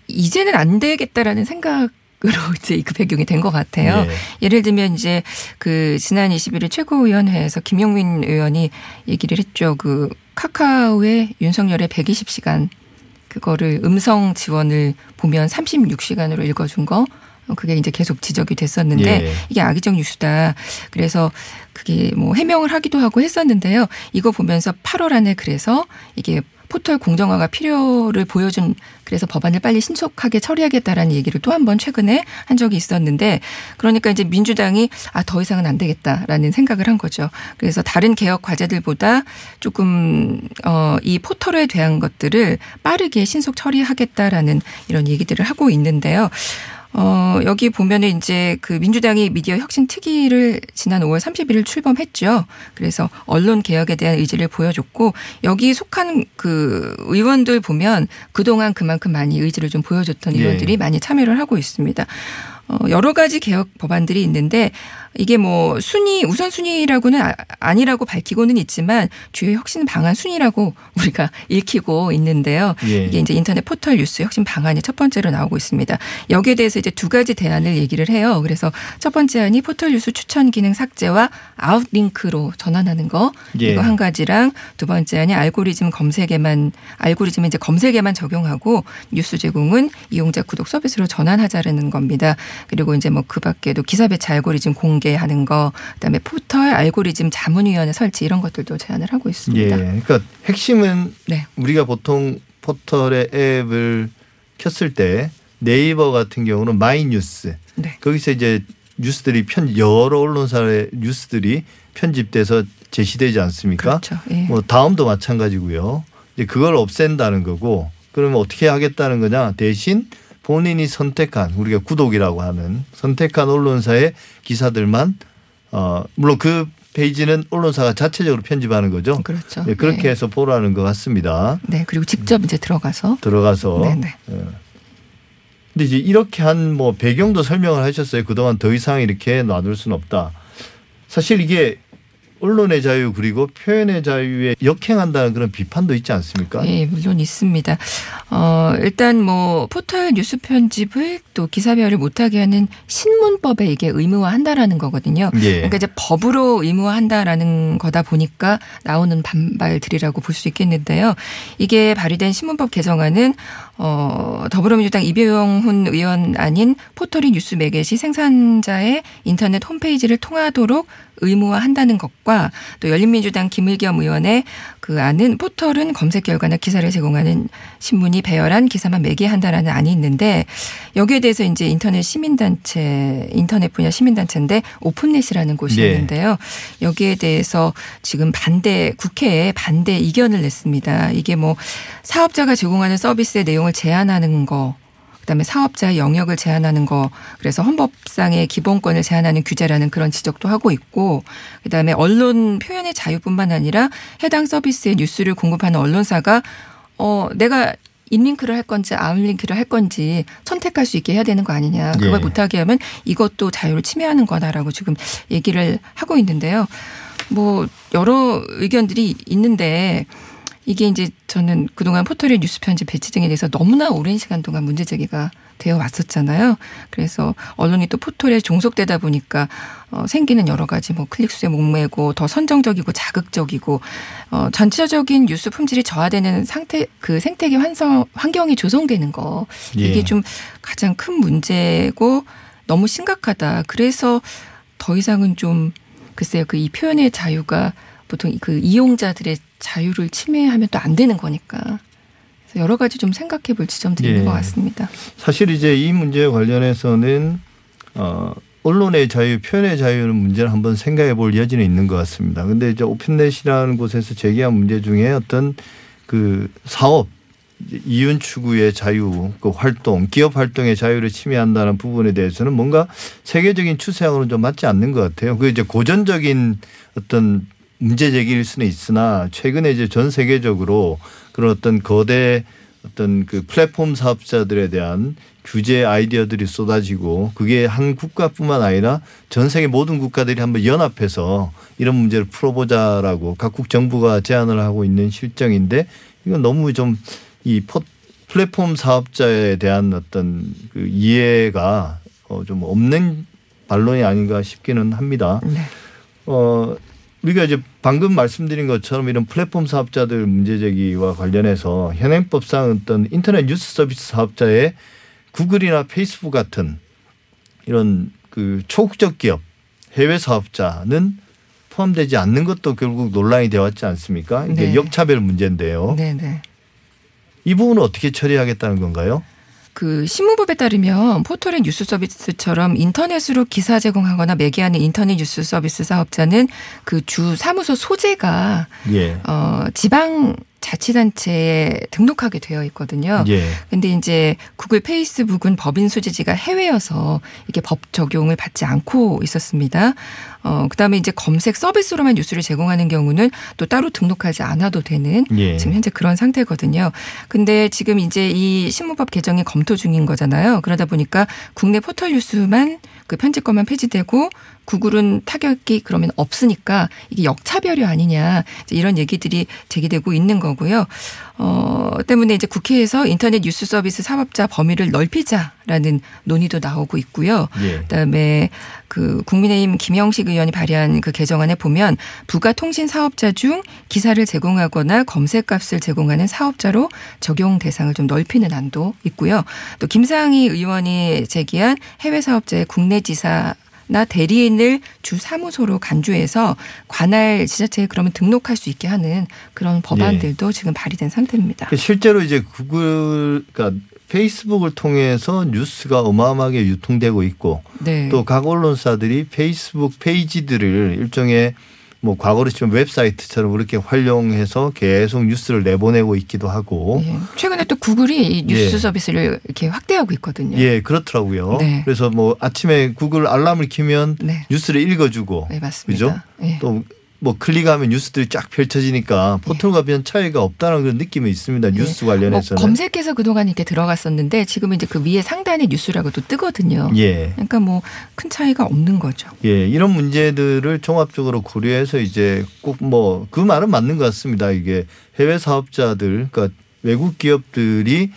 이제는 안 되겠다라는 생각 으로 이제 그 배경이 된 것 같아요. 예. 예를 들면 이제 그 지난 21일 최고위원회에서 김용민 의원이 얘기를 했죠. 그 카카오의 윤석열의 120시간 그거를 음성 지원을 보면 36시간으로 읽어준 거. 어, 그게 이제 계속 지적이 됐었는데 예. 이게 악의적 뉴스다. 그래서 그게 뭐 해명을 하기도 하고 했었는데요. 이거 보면서 8월 안에 그래서 이게 포털 공정화가 필요를 보여준 그래서 법안을 빨리 신속하게 처리하겠다라는 얘기를 또 한 번 최근에 한 적이 있었는데 그러니까 이제 민주당이 아 더 이상은 안 되겠다라는 생각을 한 거죠. 그래서 다른 개혁 과제들보다 조금 어이 포털에 대한 것들을 빠르게 신속 처리하겠다라는 이런 얘기들을 하고 있는데요. 어, 여기 보면은 이제 그 민주당이 미디어 혁신 특위를 지난 5월 31일 출범했죠. 그래서 언론 개혁에 대한 의지를 보여줬고 여기 속한 그 의원들 보면 그동안 그만큼 많이 의지를 좀 보여줬던 예. 의원들이 많이 참여를 하고 있습니다. 어, 여러 가지 개혁 법안들이 있는데 이게 뭐 순위 우선 순위라고는 아- 아니라고 밝히고는 있지만 주요 혁신 방안 순위라고 우리가 읽히고 있는데요. 예. 이게 이제 인터넷 포털 뉴스 혁신 방안이 첫 번째로 나오고 있습니다. 여기에 대해서 이제 두 가지 대안을 얘기를 해요. 그래서 첫 번째 안이 포털 뉴스 추천 기능 삭제와 outlink로 전환하는 거 예. 이거 한 가지랑 두 번째 안이 알고리즘 검색에만 알고리즘은 이제 검색에만 적용하고 뉴스 제공은 이용자 구독 서비스로 전환하자라는 겁니다. 그리고 이제 뭐 그 밖에도 기사 배치 알고리즘 공 개하는 거, 그다음에 포털 알고리즘 자문위원회 설치 이런 것들도 제안을 하고 예. 있습니다. 그러니까 핵심은 네. 우리가 보통 포털의 앱을 켰을 때 네이버 같은 경우는 마이뉴스 네. 거기서 이제 뉴스들이 편 여러 언론사의 뉴스들이 편집돼서 제시되지 않습니까? 그렇죠. 예. 뭐 다음도 마찬가지고요. 이제 그걸 없앤다는 거고 그러면 어떻게 하겠다는 거냐? 대신 본인이 선택한 우리가 구독이라고 하는 선택한 언론사의 기사들만 어 물론 그 페이지는 언론사가 자체적으로 편집하는 거죠. 그렇죠. 예, 그렇게 네. 해서 보라는 것 같습니다. 네. 그리고 직접 이제 들어가서 들어가서. 네네. 예. 근데 이제 이렇게 한 뭐 배경도 설명을 하셨어요. 그동안 더 이상 이렇게 놔둘 수는 없다. 사실 이게 언론의 자유 그리고 표현의 자유에 역행한다는 그런 비판도 있지 않습니까? 예, 물론 있습니다. 어, 일단 뭐 포털 뉴스 편집을 또 기사별을 못하게 하는 신문법에 이게 의무화한다라는 거거든요. 예. 그러니까 이제 법으로 의무화한다라는 거다 보니까 나오는 반발들이라고 볼 수 있겠는데요. 이게 발의된 신문법 개정안은 어, 더불어민주당 이병훈 의원 아닌 포털이 뉴스 매개시 생산자의 인터넷 홈페이지를 통하도록 의무화한다는 것과 또 열린민주당 김의겸 의원의 그 안은 포털은 검색 결과나 기사를 제공하는 신문이 배열한 기사만 매개한다라는 안이 있는데 여기에 대해서 이제 인터넷 시민단체 인터넷 분야 시민단체인데 오픈넷이라는 곳이 예. 있는데요. 여기에 대해서 지금 반대 국회에 반대 이견을 냈습니다. 이게 뭐 사업자가 제공하는 서비스의 내용을 제한하는 거 그다음에 사업자의 영역을 제한하는 거 그래서 헌법상의 기본권을 제한하는 규제라는 그런 지적도 하고 있고 그다음에 언론 표현의 자유뿐만 아니라 해당 서비스의 뉴스를 공급하는 언론사가 어 내가 inlink를 할 건지 outlink를 할 건지 선택할 수 있게 해야 되는 거 아니냐. 그걸 예. 못하게 하면 이것도 자유를 침해하는 거다라고 지금 얘기를 하고 있는데요. 뭐 여러 의견들이 있는데 이게 이제 저는 그동안 포털의 뉴스 편집 배치 등에 대해서 너무나 오랜 시간 동안 문제 제기가 되어 왔었잖아요. 그래서 언론이 또 포털에 종속되다 보니까 어, 생기는 여러 가지 뭐 클릭수에 목매고 더 선정적이고 자극적이고 어, 전체적인 뉴스 품질이 저하되는 상태 그 생태계 환성 환경이 조성되는 거 예. 이게 좀 가장 큰 문제고 너무 심각하다. 그래서 더 이상은 좀 글쎄요 그 이 표현의 자유가 보통 그 이용자들의 자유를 침해하면 또 안 되는 거니까. 그래서 여러 가지 좀 생각해 볼 지점들이 예. 있는 것 같습니다. 사실 이제 이 문제에 관련해서는 어 언론의 자유, 표현의 자유는 문제를 한번 생각해 볼 여지는 있는 것 같습니다. 근데 이제 오픈넷이라는 곳에서 제기한 문제 중에 어떤 그 사업 이윤 추구의 자유, 그 활동, 기업 활동의 자유를 침해한다는 부분에 대해서는 뭔가 세계적인 추세하고는 좀 맞지 않는 것 같아요. 그 이제 고전적인 어떤 문제 제기일 수는 있으나 최근에 이제 전 세계적으로 그런 어떤 거대 어떤 그 플랫폼 사업자들에 대한 규제 아이디어들이 쏟아지고 그게 한 국가뿐만 아니라 전 세계 모든 국가들이 한번 연합해서 이런 문제를 풀어보자라고 각국 정부가 제안을 하고 있는 실정인데 이건 너무 좀이 플랫폼 사업자에 대한 어떤 그 이해가 어좀 없는 반론이 아닌가 싶기는 합니다. 네. 어, 우리가 이제 방금 말씀드린 것처럼 이런 플랫폼 사업자들 문제 제기와 관련해서 현행법상 어떤 인터넷 뉴스 서비스 사업자의 구글이나 페이스북 같은 이런 그 초국적 기업 해외 사업자는 포함되지 않는 것도 결국 논란이 되어 왔지 않습니까? 이게 네. 역차별 문제인데요. 네, 네. 이 부분은 어떻게 처리하겠다는 건가요? 그 신문법에 따르면 포털의 뉴스 서비스처럼 인터넷으로 기사 제공하거나 매개하는 인터넷 뉴스 서비스 사업자는 그 주 사무소 소재가 예. 어 지방 자치단체에 등록하게 되어 있거든요. 예. 근데 이제 구글 페이스북은 법인 소재지가 해외여서 이게 법 적용을 받지 않고 있었습니다. 어, 그 다음에 이제 검색 서비스로만 뉴스를 제공하는 경우는 또 따로 등록하지 않아도 되는 예. 지금 현재 그런 상태거든요. 근데 지금 이제 이 신문법 개정이 검토 중인 거잖아요. 그러다 보니까 국내 포털 뉴스만 그 편집권만 폐지되고 구글은 타격이 그러면 없으니까 이게 역차별이 아니냐 이제 이런 얘기들이 제기되고 있는 거고요. 어, 때문에 이제 국회에서 인터넷 뉴스 서비스 사업자 범위를 넓히자 라는 논의도 나오고 있고요. 예. 그다음에 그 국민의힘 김영식 의원이 발의한 그 개정안에 보면 부가 통신 사업자 중 기사를 제공하거나 검색값을 제공하는 사업자로 적용 대상을 좀 넓히는 안도 있고요. 또 김상희 의원이 제기한 해외 사업자의 국내 지사 나 대리인을 주 사무소로 간주해서 관할 지자체에 그러면 등록할 수 있게 하는 그런 법안들도 지금 발의된 상태입니다. 그 실제로 이제 구글, 그러니까 페이스북을 통해서 뉴스가 어마어마하게 유통되고 있고 네. 또각 언론사들이 페이스북 페이지들을 일종의 뭐 과거로 치면 웹사이트처럼 그렇게 활용해서 계속 뉴스를 내보내고 있기도 하고 예. 최근에 또 구글이 이 뉴스 예. 서비스를 이렇게 확대하고 있거든요. 예 그렇더라고요. 네. 그래서 뭐 아침에 구글 알람을 키면 네. 뉴스를 읽어주고 네, 맞습니다. 그죠? 예. 또 뭐 클릭하면 뉴스들이 쫙 펼쳐지니까 포털과 별 차이가 없다는 그런 느낌이 있습니다. 뉴스 뭐 관련해서는. 검색해서 그동안 이렇게 들어갔었는데 지금은 이제 그 위에 상단에 뉴스라고 또 뜨거든요. 예. 그러니까 뭐 큰 차이가 없는 거죠. 예, 이런 문제들을 종합적으로 고려해서 이제 꼭 뭐 그 말은 맞는 것 같습니다. 이게 해외 사업자들, 그러니까 외국 기업들이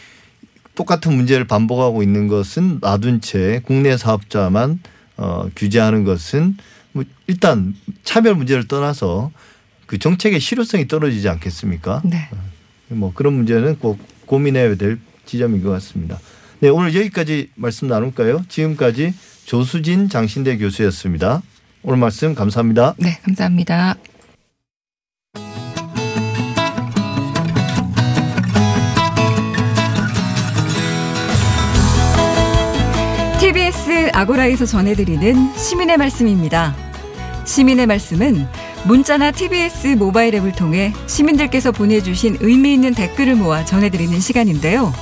똑같은 문제를 반복하고 있는 것은 놔둔 채 국내 사업자만 어, 규제하는 것은 뭐 일단 차별 문제를 떠나서 그 정책의 실효성이 떨어지지 않겠습니까? 네. 뭐 그런 문제는 꼭 고민해야 될 지점인 것 같습니다. 네, 오늘 여기까지 말씀 나눌까요? 지금까지 조수진 장신대 교수였습니다. 오늘 말씀 감사합니다. 네, 감사합니다. 아고라에서 전해드리는 시민의 말씀입니다. 시민의 말씀은 문자나 TBS 모바일 앱을 통해 시민들께서 보내주신 의미 있는 댓글을 모아 전해드리는 시간인데요.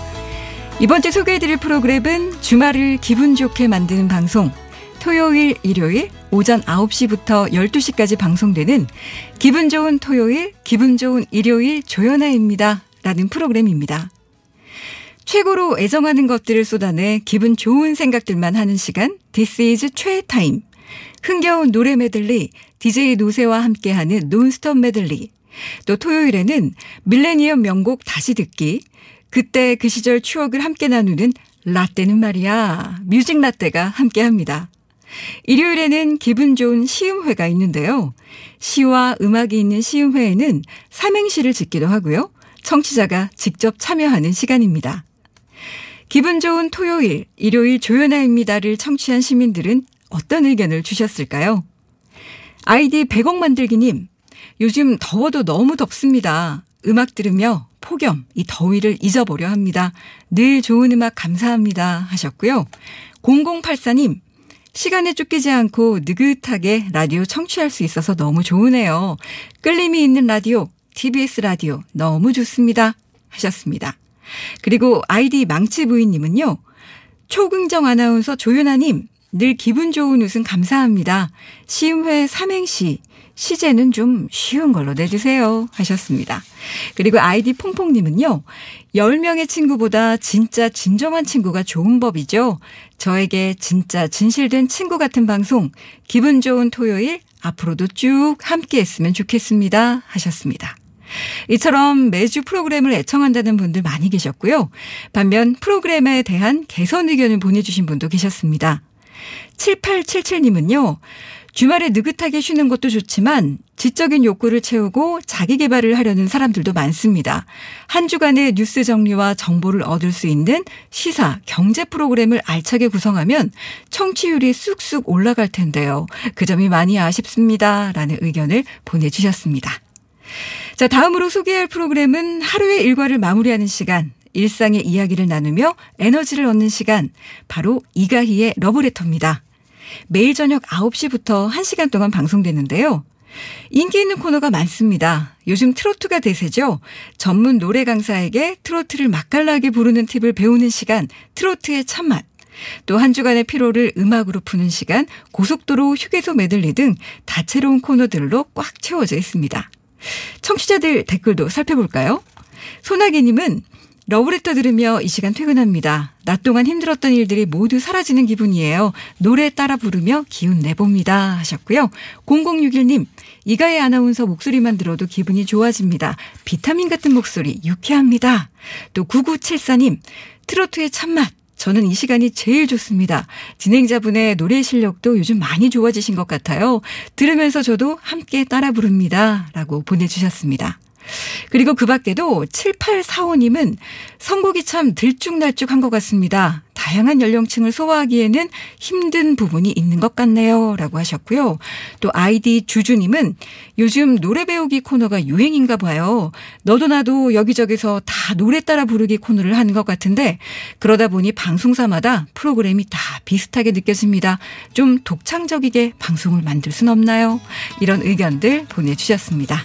이번 주 소개해드릴 프로그램은 주말을 기분 좋게 만드는 방송, 토요일, 일요일 오전 9시부터 12시까지 방송되는 기분 좋은 토요일, 기분 좋은 일요일 조연아입니다. 라는 프로그램입니다. 최고로 애정하는 것들을 쏟아내 기분 좋은 생각들만 하는 시간 This is 최타임 흥겨운 노래 메들리 DJ 노세와 함께하는 논스톱 메들리 또 토요일에는 밀레니엄 명곡 다시 듣기 그때 그 시절 추억을 함께 나누는 라떼는 말이야 뮤직 라떼가 함께합니다. 일요일에는 기분 좋은 시음회가 있는데요. 시와 음악이 있는 시음회에는 삼행시를 짓기도 하고요. 청취자가 직접 참여하는 시간입니다. 기분 좋은 토요일, 일요일 조연아입니다를 청취한 시민들은 어떤 의견을 주셨을까요? 아이디 100억 만들기님, 요즘 더워도 너무 덥습니다. 음악 들으며 폭염, 이 더위를 잊어보려 합니다. 늘 좋은 음악 감사합니다. 하셨고요. 0084님, 시간에 쫓기지 않고 느긋하게 라디오 청취할 수 있어서 너무 좋으네요. 끌림이 있는 라디오, TBS 라디오 너무 좋습니다. 하셨습니다. 그리고 아이디 망치 부인님은요. 초긍정 아나운서 조윤아님, 늘 기분 좋은 웃음 감사합니다. 시음회 삼행시, 시제는 좀 쉬운 걸로 내주세요. 하셨습니다. 그리고 아이디 퐁퐁님은요. 10명의 친구보다 진짜 진정한 친구가 좋은 법이죠. 저에게 진짜 진실된 친구 같은 방송, 기분 좋은 토요일, 앞으로도 쭉 함께 했으면 좋겠습니다. 하셨습니다. 이처럼 매주 프로그램을 애청한다는 분들 많이 계셨고요. 반면 프로그램에 대한 개선 의견을 보내주신 분도 계셨습니다. 7877님은요. 주말에 느긋하게 쉬는 것도 좋지만 지적인 욕구를 채우고 자기 개발을 하려는 사람들도 많습니다. 한 주간의 뉴스 정리와 정보를 얻을 수 있는 시사, 경제 프로그램을 알차게 구성하면 청취율이 쑥쑥 올라갈 텐데요. 그 점이 많이 아쉽습니다. 라는 의견을 보내주셨습니다. 자, 다음으로 소개할 프로그램은 하루의 일과를 마무리하는 시간, 일상의 이야기를 나누며 에너지를 얻는 시간, 바로 이가희의 러브레터입니다. 매일 저녁 9시부터 1시간 동안 방송되는데요. 인기 있는 코너가 많습니다. 요즘 트로트가 대세죠. 전문 노래 강사에게 트로트를 맛깔나게 부르는 팁을 배우는 시간, 트로트의 참맛. 또 한 주간의 피로를 음악으로 푸는 시간, 고속도로 휴게소 메들리 등 다채로운 코너들로 꽉 채워져 있습니다. 청취자들 댓글도 살펴볼까요? 소나기님은 러브레터 들으며 이 시간 퇴근합니다. 낮 동안 힘들었던 일들이 모두 사라지는 기분이에요. 노래 따라 부르며 기운 내봅니다. 하셨고요. 0061님, 이가의 아나운서 목소리만 들어도 기분이 좋아집니다. 비타민 같은 목소리 유쾌합니다. 또 9974님, 트로트의 참맛. 저는 이 시간이 제일 좋습니다. 진행자분의 노래 실력도 요즘 많이 좋아지신 것 같아요. 들으면서 저도 함께 따라 부릅니다. 라고 보내주셨습니다. 그리고 그 밖에도 7845님은 선곡이 참 들쭉날쭉한 것 같습니다. 다양한 연령층을 소화하기에는 힘든 부분이 있는 것 같네요. 라고 하셨고요. 또 아이디 주주님은 요즘 노래 배우기 코너가 유행인가 봐요. 너도 나도 여기저기서 다 노래 따라 부르기 코너를 하는 것 같은데 그러다 보니 방송사마다 프로그램이 다 비슷하게 느껴집니다. 좀 독창적이게 방송을 만들 순 없나요? 이런 의견들 보내주셨습니다.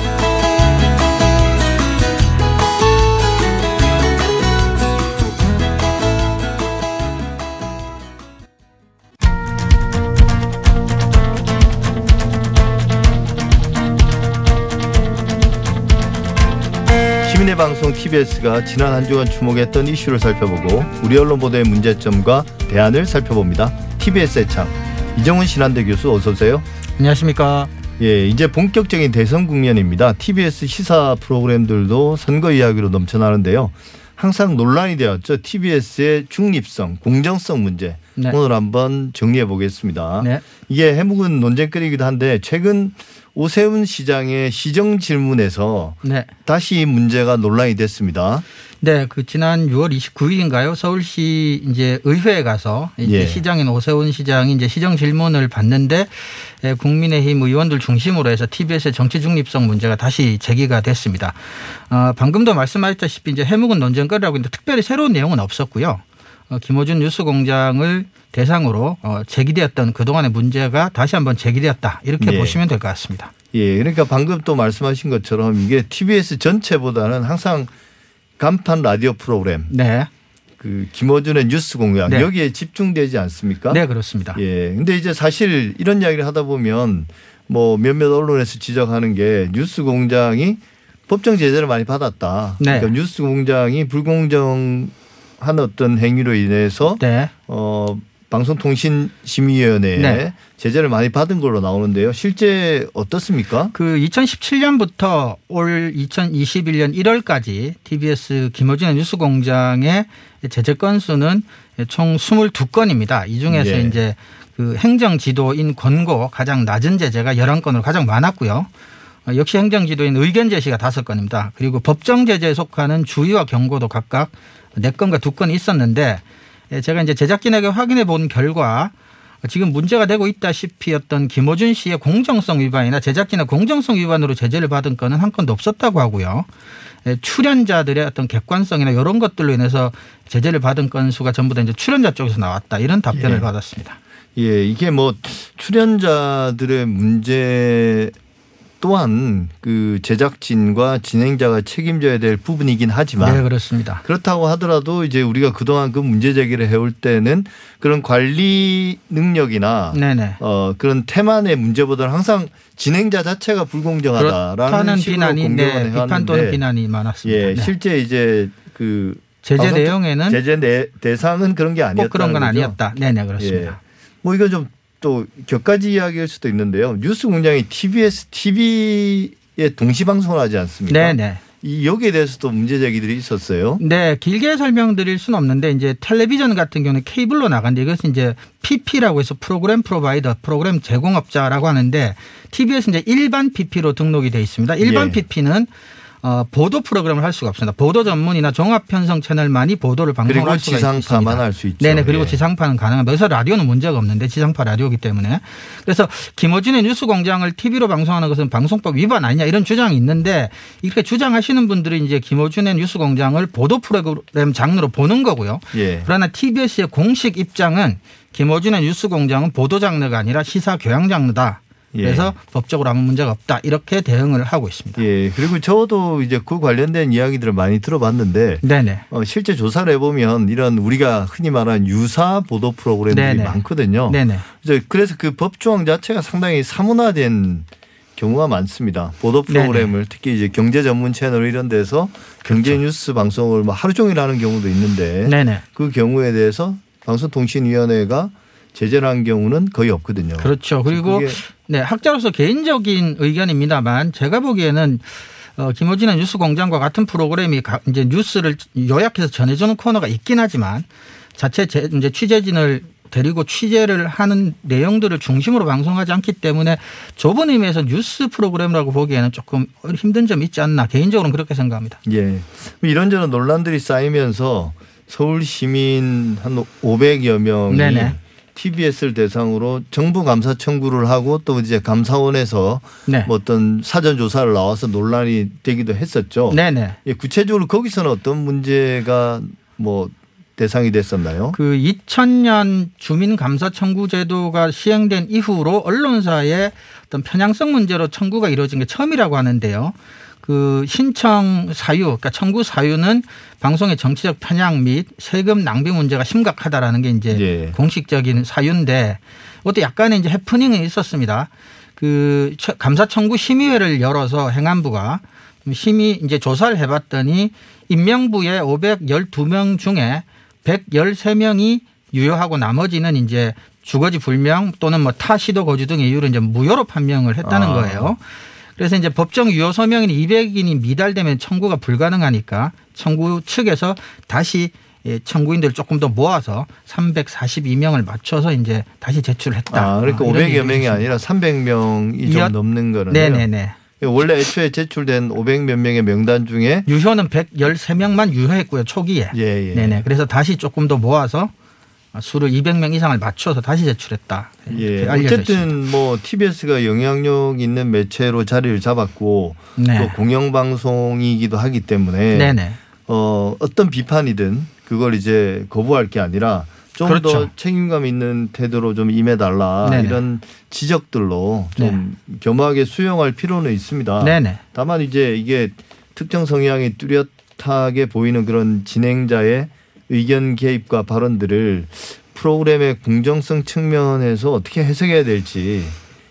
방송 TBS가 지난 한 주간 주목했던 이슈를 살펴보고 우리 언론 보도의 문제점과 대안을 살펴봅니다. TBS의 창 이정훈 신한대 교수 어서 오세요. 안녕하십니까. 예, 이제 본격적인 대선 국면입니다. TBS 시사 프로그램들도 선거 이야기로 넘쳐나는데요. 항상 논란이 되었죠. TBS의 중립성, 공정성 문제. 네. 오늘 한번 정리해 보겠습니다. 네. 이게 해묵은 논쟁거리이기도 한데 최근 오세훈 시장의 시정 질문에서 네. 다시 문제가 논란이 됐습니다. 네, 그 지난 6월 29일인가요? 서울시 이제 의회에 가서 이제 예. 시장인 오세훈 시장이 이제 시정 질문을 받는데 예, 국민의힘 의원들 중심으로 해서 TBS의 정치 중립성 문제가 다시 제기가 됐습니다. 어, 방금도 말씀하셨다시피 이제 해묵은 논쟁거리라고 했는데 특별히 새로운 내용은 없었고요. 어, 김호준 뉴스공장을 대상으로 어, 제기되었던 그동안의 문제가 다시 한번 제기되었다 이렇게 예. 보시면 될 것 같습니다. 예, 그러니까 방금 또 말씀하신 것처럼 이게 TBS 전체보다는 항상 간판 라디오 프로그램 네, 그 김어준의 뉴스 공약 네. 여기에 집중되지 않습니까? 네 그렇습니다. 예. 근데 이제 사실 이런 이야기를 하다 보면 뭐 몇몇 언론에서 지적하는 게 뉴스 공장이 법정 제재를 많이 받았다. 네. 그러니까 뉴스 공장이 불공정 한 어떤 행위로 인해서 네. 어 방송통신심의위원회에 네. 제재를 많이 받은 걸로 나오는데요. 실제 어떻습니까? 그 2017년부터 올 2021년 1월까지 TBS 김호준의 뉴스공장의 제재 건수는 총 22건입니다. 이 중에서 예. 이제 그 행정지도인 권고 가장 낮은 제재가 11건으로 가장 많았고요. 어, 역시 행정지도인 의견 제시가 5건입니다. 그리고 법정 제재에 속하는 주의와 경고도 각각 4건과 2건이 있었는데 예, 제가 이제 제작진에게 확인해 본 결과 지금 문제가 되고 있다시피 어떤 김호준 씨의 공정성 위반이나 제작진의 공정성 위반으로 제재를 받은 건은 한 건도 없었다고 하고요. 예, 출연자들의 어떤 객관성이나 이런 것들로 인해서 제재를 받은 건수가 전부 다 이제 출연자 쪽에서 나왔다 이런 답변을 예. 받았습니다. 예, 이게 뭐 출연자들의 문제 또한 그 제작진과 진행자가 책임져야 될 부분이긴 하지만 네 그렇습니다. 그렇다고 하더라도 이제 우리가 그동안 그 문제 제기를 해올 때는 그런 관리 능력이나 네네. 어 그런 태만의 문제보다는 항상 진행자 자체가 불공정하다라는 식으로 비난이 네, 비판 또는 비난이 많았습니다. 예, 네. 실제 이제 그 제재 내용에는 제재 내, 대상은 그런 게 아니었다. 꼭 그런 건 아니었다. 네네 그렇습니다. 예. 뭐 이거 좀 또 격가지 이야기일 수도 있는데요. 뉴스 공장이 TBS TV에 동시 방송을 하지 않습니까? 네네. 이 여기에 대해서도 문제 제기들이 있었어요. 네, 길게 설명드릴 수는 없는데 이제 텔레비전 같은 경우는 케이블로 나간데 이것은 이제 PP라고 해서 프로그램 프로바이더, 프로그램 제공업자라고 하는데 TBS 이제 일반 PP로 등록이 돼 있습니다. 일반 예. PP는 어, 보도 프로그램을 할 수가 없습니다. 보도 전문이나 종합 편성 채널만이 보도를 방송할 그리고 수가 지상파만 있습니다. 할수 있죠. 네네 그리고 예. 지상파는 가능합니다. 그래서 라디오는 문제가 없는데 지상파 라디오기 때문에 그래서 김어준의 뉴스공장을 TV로 방송하는 것은 방송법 위반 아니냐 이런 주장이 있는데 이렇게 주장하시는 분들이 이제 김어준의 뉴스공장을 보도 프로그램 장르로 보는 거고요. 예. 그러나 TBS의 공식 입장은 김어준의 뉴스공장은 보도 장르가 아니라 시사 교양 장르다. 예. 그래서 법적으로 아무 문제가 없다 이렇게 대응을 하고 있습니다. 예. 그리고 저도 이제 그 관련된 이야기들을 많이 들어봤는데 네네. 어, 실제 조사를 해보면 이런 우리가 흔히 말하는 유사 보도 프로그램들이 네네. 많거든요. 네네. 그래서 그 법조항 자체가 상당히 사문화된 경우가 많습니다. 보도 프로그램을 특히 이제 경제 전문 채널 이런 데서 경제 뉴스 방송을 뭐 하루 종일 하는 경우도 있는데 네네. 그 경우에 대해서 방송통신위원회가 제재를 한 경우는 거의 없거든요. 그렇죠. 그리고 네, 학자로서 개인적인 의견입니다만 제가 보기에는 어, 김호진의 뉴스 공장과 같은 프로그램이 가- 이제 뉴스를 요약해서 전해주는 코너가 있긴 하지만 자체 제, 이제 취재진을 데리고 취재를 하는 내용들을 중심으로 방송하지 않기 때문에 좁은 의미에서 뉴스 프로그램이라고 보기에는 조금 힘든 점이 있지 않나 개인적으로는 그렇게 생각합니다. 예. 이런저런 논란들이 쌓이면서 서울 시민 한 500여 명이 네네. TBS를 대상으로 정부 감사 청구를 하고 또 이제 감사원에서 네. 뭐 어떤 사전 조사를 나와서 논란이 되기도 했었죠. 네네. 예, 구체적으로 거기서는 어떤 문제가 뭐 대상이 됐었나요? 그 2000년 주민감사 청구 제도가 시행된 이후로 언론사의 어떤 편향성 문제로 청구가 이루어진 게 처음이라고 하는데요. 그 신청 사유, 그러니까 청구 사유는 방송의 정치적 편향 및 세금 낭비 문제가 심각하다라는 게 이제 예. 공식적인 사유인데 이것도 약간의 이제 해프닝이 있었습니다. 그 처- 감사 청구 심의회를 열어서 행안부가 심의 이제 조사를 해봤더니 임명부의 512명 중에 113명이 유효하고 나머지는 이제 주거지 불명 또는 뭐 타시도 거주 등의 이유로 이제 무효로 판명을 했다는 아. 거예요. 그래서 이제 법정 유효 서명인이 200인이 미달되면 청구가 불가능하니까 청구 측에서 다시 예, 청구인들을 조금 더 모아서 342명을 맞춰서 이제 다시 제출했다. 아, 그러니까 어, 이런 500여 얘기를 명이. 아니라 300명이 좀 여- 넘는 거네요. 네네네. 원래 애초에 제출된 500몇 명의 명단 중에 유효는 113명만 유효했고요 초기에. 예, 예. 네네. 그래서 다시 조금 더 모아서 수를 200명 이상을 맞춰서 다시 제출했다. 예. 알려져 있습니다. 어쨌든 뭐 TBS가 영향력 있는 매체로 자리를 잡았고 네. 또 공영방송이기도 하기 때문에 네네. 어, 어떤 비판이든 그걸 이제 거부할 게 아니라 좀더 그렇죠. 책임감 있는 태도로 좀 임해달라 네네. 이런 지적들로 좀 겸허하게 수용할 필요는 있습니다. 네네. 다만 이제 이게 특정 성향이 뚜렷하게 보이는 그런 진행자의 의견 개입과 발언들을 프로그램의 공정성 측면에서 어떻게 해석해야 될지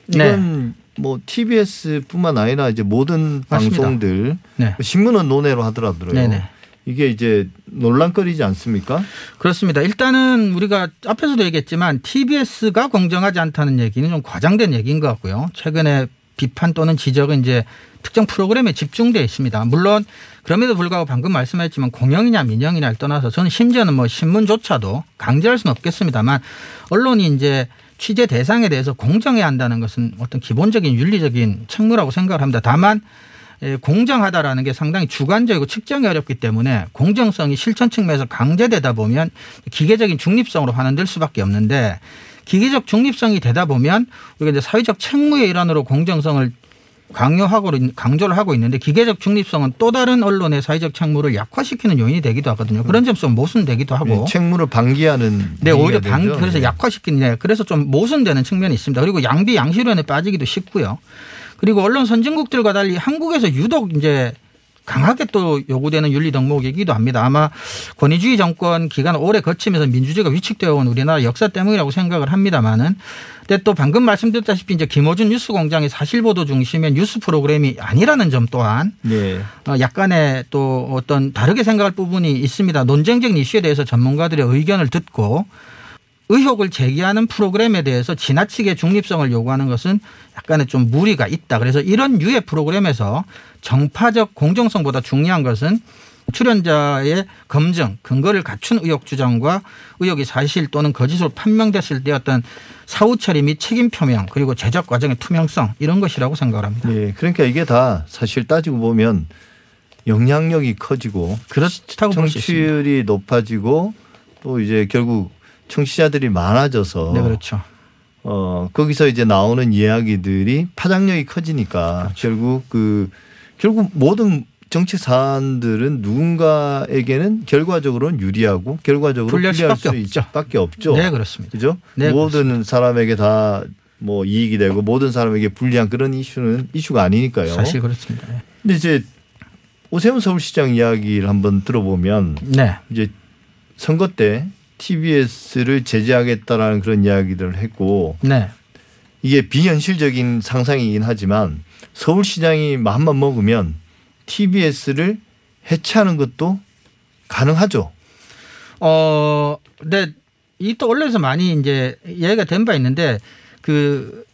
이건 뭐 TBS뿐만 아니라 이제 모든 맞습니다. 방송들 네. 신문은 논외로 하더라도요. 네네. 이게 이제 논란거리지 않습니까? 그렇습니다. 일단은 우리가 앞에서도 얘기했지만 TBS가 공정하지 않다는 얘기는 좀 과장된 얘기인 것 같고요. 최근에 비판 또는 지적은 이제 특정 프로그램에 집중되어 있습니다. 물론 그럼에도 불구하고 방금 말씀하셨지만 공영이냐 민영이냐를 떠나서 저는 심지어는 뭐 신문조차도 강제할 수는 없겠습니다만 언론이 이제 취재 대상에 대해서 공정해야 한다는 것은 어떤 기본적인 윤리적인 책무라고 생각을 합니다. 다만 예, 공정하다라는 게 상당히 주관적이고 측정이 어렵기 때문에 공정성이 실천 측면에서 강제되다 보면 기계적인 중립성으로 환원될 수밖에 없는데 기계적 중립성이 되다 보면 우리가 이제 사회적 책무의 일환으로 공정성을 강요하고 강조를 하고 있는데 기계적 중립성은 또 다른 언론의 사회적 책무를 약화시키는 요인이 되기도 하거든요. 그런 점에서 좀 모순되기도 하고. 예, 책무를 방기하는 네, 오히려 방, 되죠. 그래서 예. 약화시키는, 네, 그래서 좀 모순되는 측면이 있습니다. 그리고 양비 양실론에 빠지기도 쉽고요. 그리고 언론 선진국들과 달리 한국에서 유독 이제 강하게 또 요구되는 윤리 덕목이기도 합니다. 아마 권위주의 정권 기간을 오래 거치면서 민주주의가 위축되어 온 우리나라 역사 때문이라고 생각을 합니다만은 근데 또 방금 말씀드렸다시피 이제 김호준 뉴스 공장의 사실 보도 중심의 뉴스 프로그램이 아니라는 점 또한 예. 어, 약간의 또 어떤 다르게 생각할 부분이 있습니다. 논쟁적인 이슈에 대해서 전문가들의 의견을 듣고 의혹을 제기하는 프로그램에 대해서 지나치게 중립성을 요구하는 것은 약간의 좀 무리가 있다. 그래서 이런 유의 프로그램에서 정파적 공정성보다 중요한 것은 출연자의 검증, 근거를 갖춘 의혹 주장과 의혹이 사실 또는 거짓으로 판명됐을 때 어떤 사후 처리 및 책임 표명 그리고 제작 과정의 투명성 이런 것이라고 생각을 합니다. 예. 그러니까 이게 다 사실 따지고 보면 영향력이 커지고 그렇다고. 청취율이 높아지고 또 이제 결국 청취자들이 많아져서 네, 그렇죠. 어 거기서 이제 나오는 이야기들이 파장력이 커지니까 그렇죠. 결국 그 결국 모든 정치 사안들은 누군가에게는 결과적으로는 유리하고 결과적으로 불리할 수밖에 수 없죠. 밖에 없죠. 네, 그렇습니다. 그죠? 네, 모든 사람에게 다 뭐 이익이 되고 모든 사람에게 불리한 그런 이슈는 이슈가 아니니까요. 사실 그렇습니다. 네. 근데 이제 오세훈 서울시장 이야기를 한번 들어보면 네. 이제 선거 때 TBS를 제재하겠다라는 그런 이야기들을 했고 네. 이게 비현실적인 상상이긴 하지만 서울시장이 마음만 먹으면 TBS를 해체하는 것도 가능하죠. 어, 근데 이또 언론에서 많이 이제 얘기가 된 바 있는데 그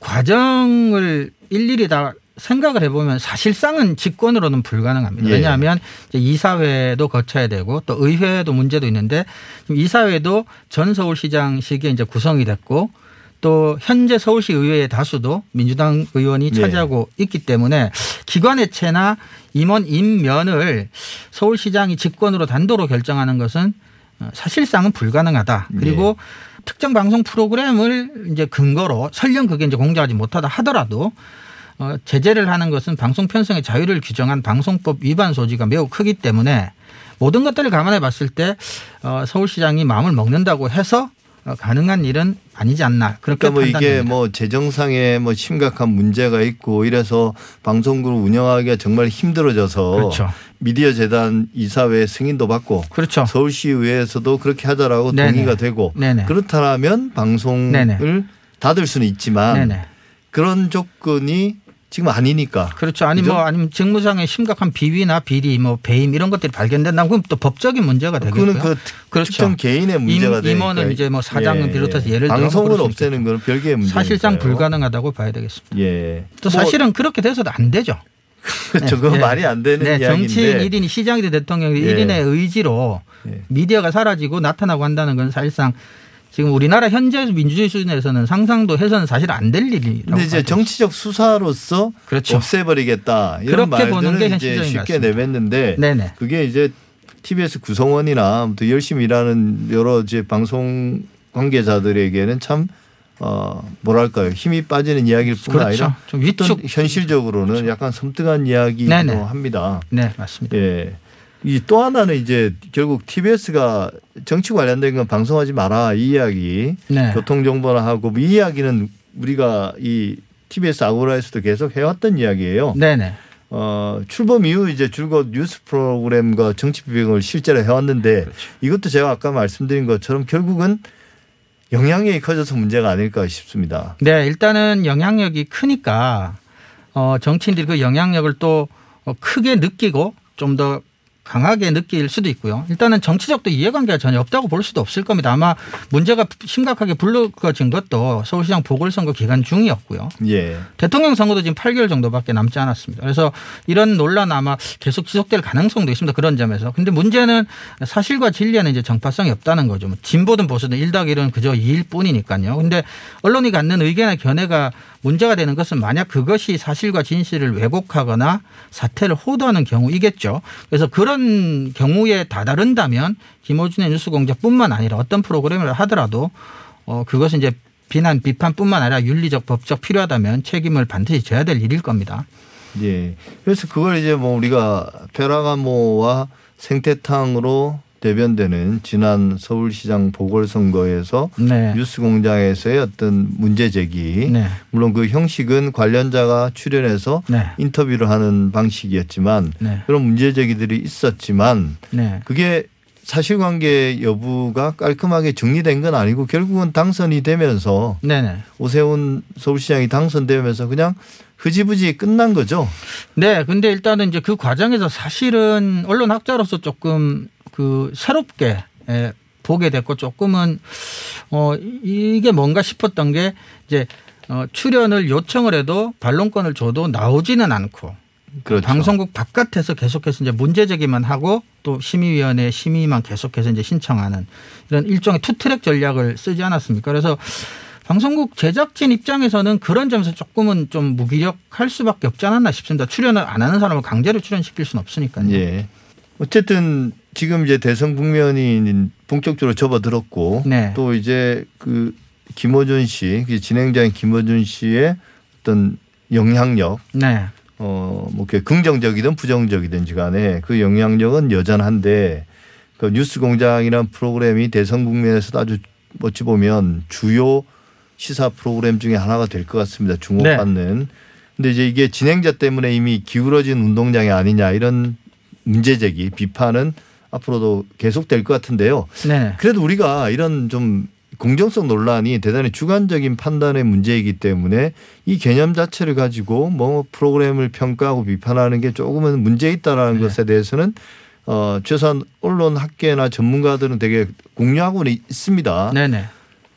과정을 일일이 다 생각을 해보면 사실상은 직권으로는 불가능합니다. 예. 왜냐하면 이제 이사회도 거쳐야 되고 또 의회도 문제도 있는데 이사회도 전 서울시장 시기에 이제 구성이 됐고 또 현재 서울시 의회의 다수도 민주당 의원이 예. 차지하고 있기 때문에 기관 해체나 임원 임면을 서울시장이 직권으로 단도로 결정하는 것은 어, 사실상은 불가능하다. 그리고 특정 방송 프로그램을 이제 근거로 설령 그게 이제 공개하지 못하다 하더라도 어, 제재를 하는 것은 방송 편성의 자유를 규정한 방송법 위반 소지가 매우 크기 때문에 모든 것들을 감안해 봤을 때 어, 서울시장이 마음을 먹는다고 해서 어, 가능한 일은 아니지 않나 그렇게 그러니까 뭐 이게 판단됩니다. 뭐 재정상에 뭐 심각한 문제가 있고 이래서 방송국을 운영하기가 정말 힘들어져서 그렇죠. 미디어 재단 이사회 승인도 받고 그렇죠. 서울시 의회에서도 그렇게 하자라고 네네. 동의가 되고 네네. 그렇다면 방송을 네네. 닫을 수는 있지만. 그런 조건이 지금 아니니까 그렇죠. 아니 그죠? 뭐 아니면 직무상의 심각한 비위나 비리, 뭐 배임 이런 것들이 발견된다면 그럼 또 법적인 문제가 되겠고요. 그거는 그 특- 그렇죠. 개인의 문제가 임- 되니까 임원은 이제 뭐 사장을 예, 비롯해서 예. 예를 들어 방송을 없애는. 건 별개의 문제 사실상 불가능하다고 봐야 되겠습니다. 예. 또뭐 사실은 그렇게 돼서도 안 되죠. 그렇죠. 그건 네. 말이 안 되는 네, 이야기인데 정치인 1인이 시장이든 대통령이 예. 1인의 의지로 예. 미디어가 사라지고 나타나고 한다는 건 사실상 지금 우리나라 현재 민주주의 수준에서는 상상도 해서는 사실 안 될 일이라고 근데 이제 정치적 수사로서 그렇죠. 없애버리겠다 이런 그렇게 보는 게 말들은 이제 쉽게 같습니다. 내뱉는데 네네. 그게 이제 TBS 구성원이나 또 열심히 일하는 여러 이제 방송 관계자들에게는 참 어, 뭐랄까요 힘이 빠지는 이야기일 뿐 그렇죠. 아니라 좀 위축. 현실적으로는 약간 섬뜩한 이야기이기도 네네. 합니다. 네, 맞습니다. 예. 이 또 하나는 이제 결국 TBS가 정치 관련된 건 방송하지 마라 이 이야기 네. 교통 정보나 하고 뭐이 이야기는 우리가 이 TBS 아고라에서도 계속 해왔던 이야기예요. 네네. 어, 출범 이후 이제 줄곧 뉴스 프로그램과 정치 비평을 실제로 해왔는데 그렇죠. 이것도 제가 아까 말씀드린 것처럼 결국은 영향력이 커져서 문제가 아닐까 싶습니다. 네, 일단은 영향력이 크니까 어, 정치인들이 그 영향력을 또 어, 크게 느끼고 좀더 강하게 느낄 수도 있고요. 일단은 정치적도 이해관계가 전혀 없다고 볼 수도 없을 겁니다. 아마 문제가 심각하게 불거진 것도 서울시장 보궐선거 기간 중이었고요. 예. 대통령 선거도 지금 8개월 정도밖에 남지 않았습니다. 그래서 이런 논란 아마 계속 지속될 가능성도 있습니다. 그런 점에서. 근데 문제는 사실과 진리에는 이제 정파성이 없다는 거죠. 뭐 진보든 보수든 1당 1은 그저 2일 뿐이니까요. 근데 언론이 갖는 의견의 견해가 문제가 되는 것은 만약 그것이 사실과 진실을 왜곡하거나 사태를 호도하는 경우이겠죠. 그래서 그런 경우에 다다른다면 김호준의 뉴스공장뿐만 아니라 어떤 프로그램을 하더라도 어 그것은 이제 비난 비판뿐만 아니라 윤리적 법적 필요하다면 책임을 반드시 져야 될 일일 겁니다. 예. 그래서 그걸 이제 뭐 우리가 페라가모와 생태탕으로 대변되는 지난 서울시장 보궐선거에서 네. 뉴스 공장에서의 어떤 문제 제기. 네. 물론 그 형식은 관련자가 출연해서 네. 인터뷰를 하는 방식이었지만 네. 그런 문제 제기들이 있었지만 네. 그게 사실관계 여부가 깔끔하게 정리된 건 아니고 결국은 당선이 되면서 네네. 오세훈 서울시장이 당선되면서 그냥 흐지부지 끝난 거죠. 네. 근데 일단은 이제 그 과정에서 사실은 언론 학자로서 조금 그 새롭게 예, 보게 됐고 조금은 어 이게 뭔가 싶었던 게 이제 어 출연을 요청을 해도 반론권을 줘도 나오지는 않고 그렇죠. 방송국 바깥에서 계속해서 이제 문제 제기만 하고 또 심의위원회 심의만 계속해서 이제 신청하는 이런 일종의 투트랙 전략을 쓰지 않았습니까? 그래서 방송국 제작진 입장에서는 그런 점에서 조금은 좀 무기력할 수밖에 없지 않았나 싶습니다. 출연을 안 하는 사람을 강제로 출연시킬 수는 없으니까요. 예. 어쨌든 지금 이제 대선 국면이 본격적으로 접어들었고 네. 또 이제 그 김어준 씨, 그 진행자인 김어준 씨의 어떤 영향력 네. 어, 뭐, 이렇게 긍정적이든 부정적이든지 간에 그 영향력은 여전한데 그 뉴스 공장이라는 프로그램이 대선 국면에서도 아주 어찌 보면 주요 시사 프로그램 중에 하나가 될 것 같습니다. 주목받는. 근데 이제 이게 진행자 때문에 이미 기울어진 운동장이 아니냐 이런 문제 제기, 비판은 앞으로도 계속 될 것 같은데요. 네. 그래도 우리가 이런 좀 공정성 논란이 대단히 주관적인 판단의 문제이기 때문에 이 개념 자체를 가지고 뭐 프로그램을 평가하고 비판하는 게 조금은 문제 있다라는 네. 것에 대해서는 어 최소한 언론 학계나 전문가들은 되게 공유하고는 있습니다. 네네.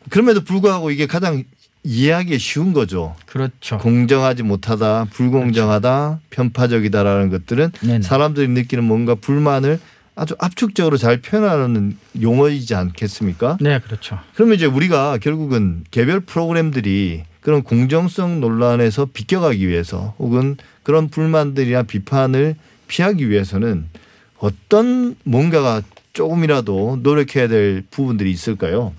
그럼에도 불구하고 이게 가장 이해하기 쉬운 거죠. 그렇죠. 공정하지 못하다, 불공정하다, 편파적이다라는 것들은 네네. 사람들이 느끼는 뭔가 불만을 아주 압축적으로 잘 표현하는 용어이지 않겠습니까? 네, 그렇죠. 그러면 이제 우리가 결국은 개별 프로그램들이 그런 공정성 논란에서 비껴가기 위해서 혹은 그런 불만들이나 비판을 피하기 위해서는 어떤 뭔가가 조금이라도 노력해야 될 부분들이 있을까요?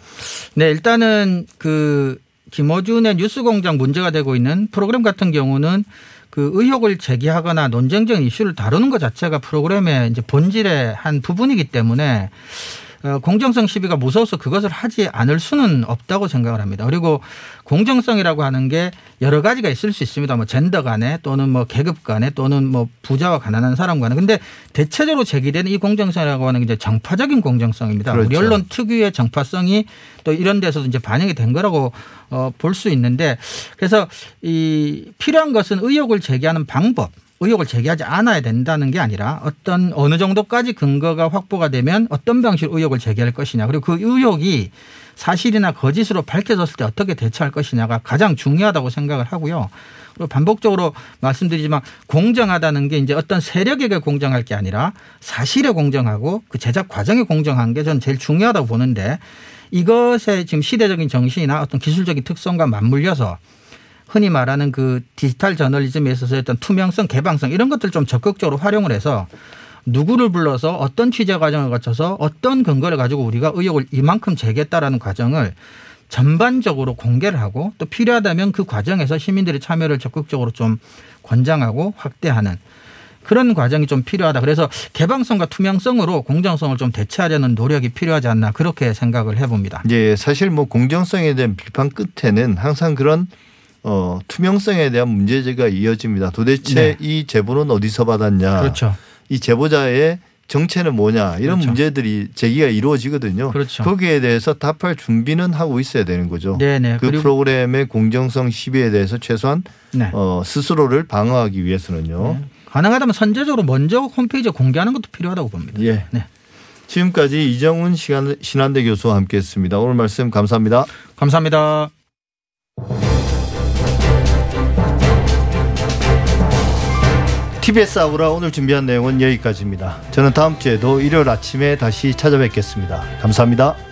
네, 일단은 그 김어준의 뉴스공장 문제가 되고 있는 프로그램 같은 경우는 그 의혹을 제기하거나 논쟁적인 이슈를 다루는 것 자체가 프로그램의 이제 본질의 한 부분이기 때문에 어, 공정성 시비가 무서워서 그것을 하지 않을 수는 없다고 생각을 합니다. 그리고 공정성이라고 하는 게 여러 가지가 있을 수 있습니다. 뭐 젠더 간에 또는 뭐 계급 간에 또는 뭐 부자와 가난한 사람 간에. 근데 대체적으로 제기되는 이 공정성이라고 하는 게 이제 정파적인 공정성입니다. 우리 그렇죠. 언론 특유의 정파성이 또 이런 데서도 이제 반영이 된 거라고 어, 볼 수 있는데 그래서 이 필요한 것은 의혹을 제기하는 방법. 의혹을 제기하지 않아야 된다는 게 아니라 어떤 어느 정도까지 근거가 확보가 되면 어떤 방식으로 의혹을 제기할 것이냐 그리고 그 의혹이 사실이나 거짓으로 밝혀졌을 때 어떻게 대처할 것이냐가 가장 중요하다고 생각을 하고요. 그리고 반복적으로 말씀드리지만 공정하다는 게 이제 어떤 세력에게 공정할 게 아니라 사실에 공정하고 그 제작 과정에 공정한 게 저는 제일 중요하다고 보는데 이것의 지금 시대적인 정신이나 어떤 기술적인 특성과 맞물려서 흔히 말하는 그 디지털 저널리즘에 있어서 어떤 투명성, 개방성 이런 것들 좀 적극적으로 활용을 해서 누구를 불러서 어떤 취재 과정을 거쳐서 어떤 근거를 가지고 우리가 의혹을 이만큼 제기했다라는 과정을 전반적으로 공개를 하고 또 필요하다면 그 과정에서 시민들의 참여를 적극적으로 좀 권장하고 확대하는 그런 과정이 좀 필요하다. 그래서 개방성과 투명성으로 공정성을 좀 대체하려는 노력이 필요하지 않나 그렇게 생각을 해봅니다. 이제 사실 뭐 공정성에 대한 비판 끝에는 항상 그런 어, 투명성에 대한 문제제가 이어집니다. 도대체 네. 이 제보는 어디서 받았냐? 그렇죠. 이 제보자의 정체는 뭐냐? 이런 그렇죠. 문제들이 제기가 이루어지거든요. 그렇죠. 거기에 대해서 답할 준비는 하고 있어야 되는 거죠. 네네. 그 그리고 프로그램의 공정성 시비에 대해서 최소한 네. 어, 스스로를 방어하기 위해서는요. 네. 가능하다면 선제적으로 먼저 홈페이지에 공개하는 것도 필요하다고 봅니다. 예. 네. 지금까지 이정훈 신한대 교수와 함께했습니다. 오늘 말씀 감사합니다. 감사합니다. TBS 아우라 오늘 준비한 내용은 여기까지입니다. 저는 다음 주에도 일요일 아침에 다시 찾아뵙겠습니다. 감사합니다.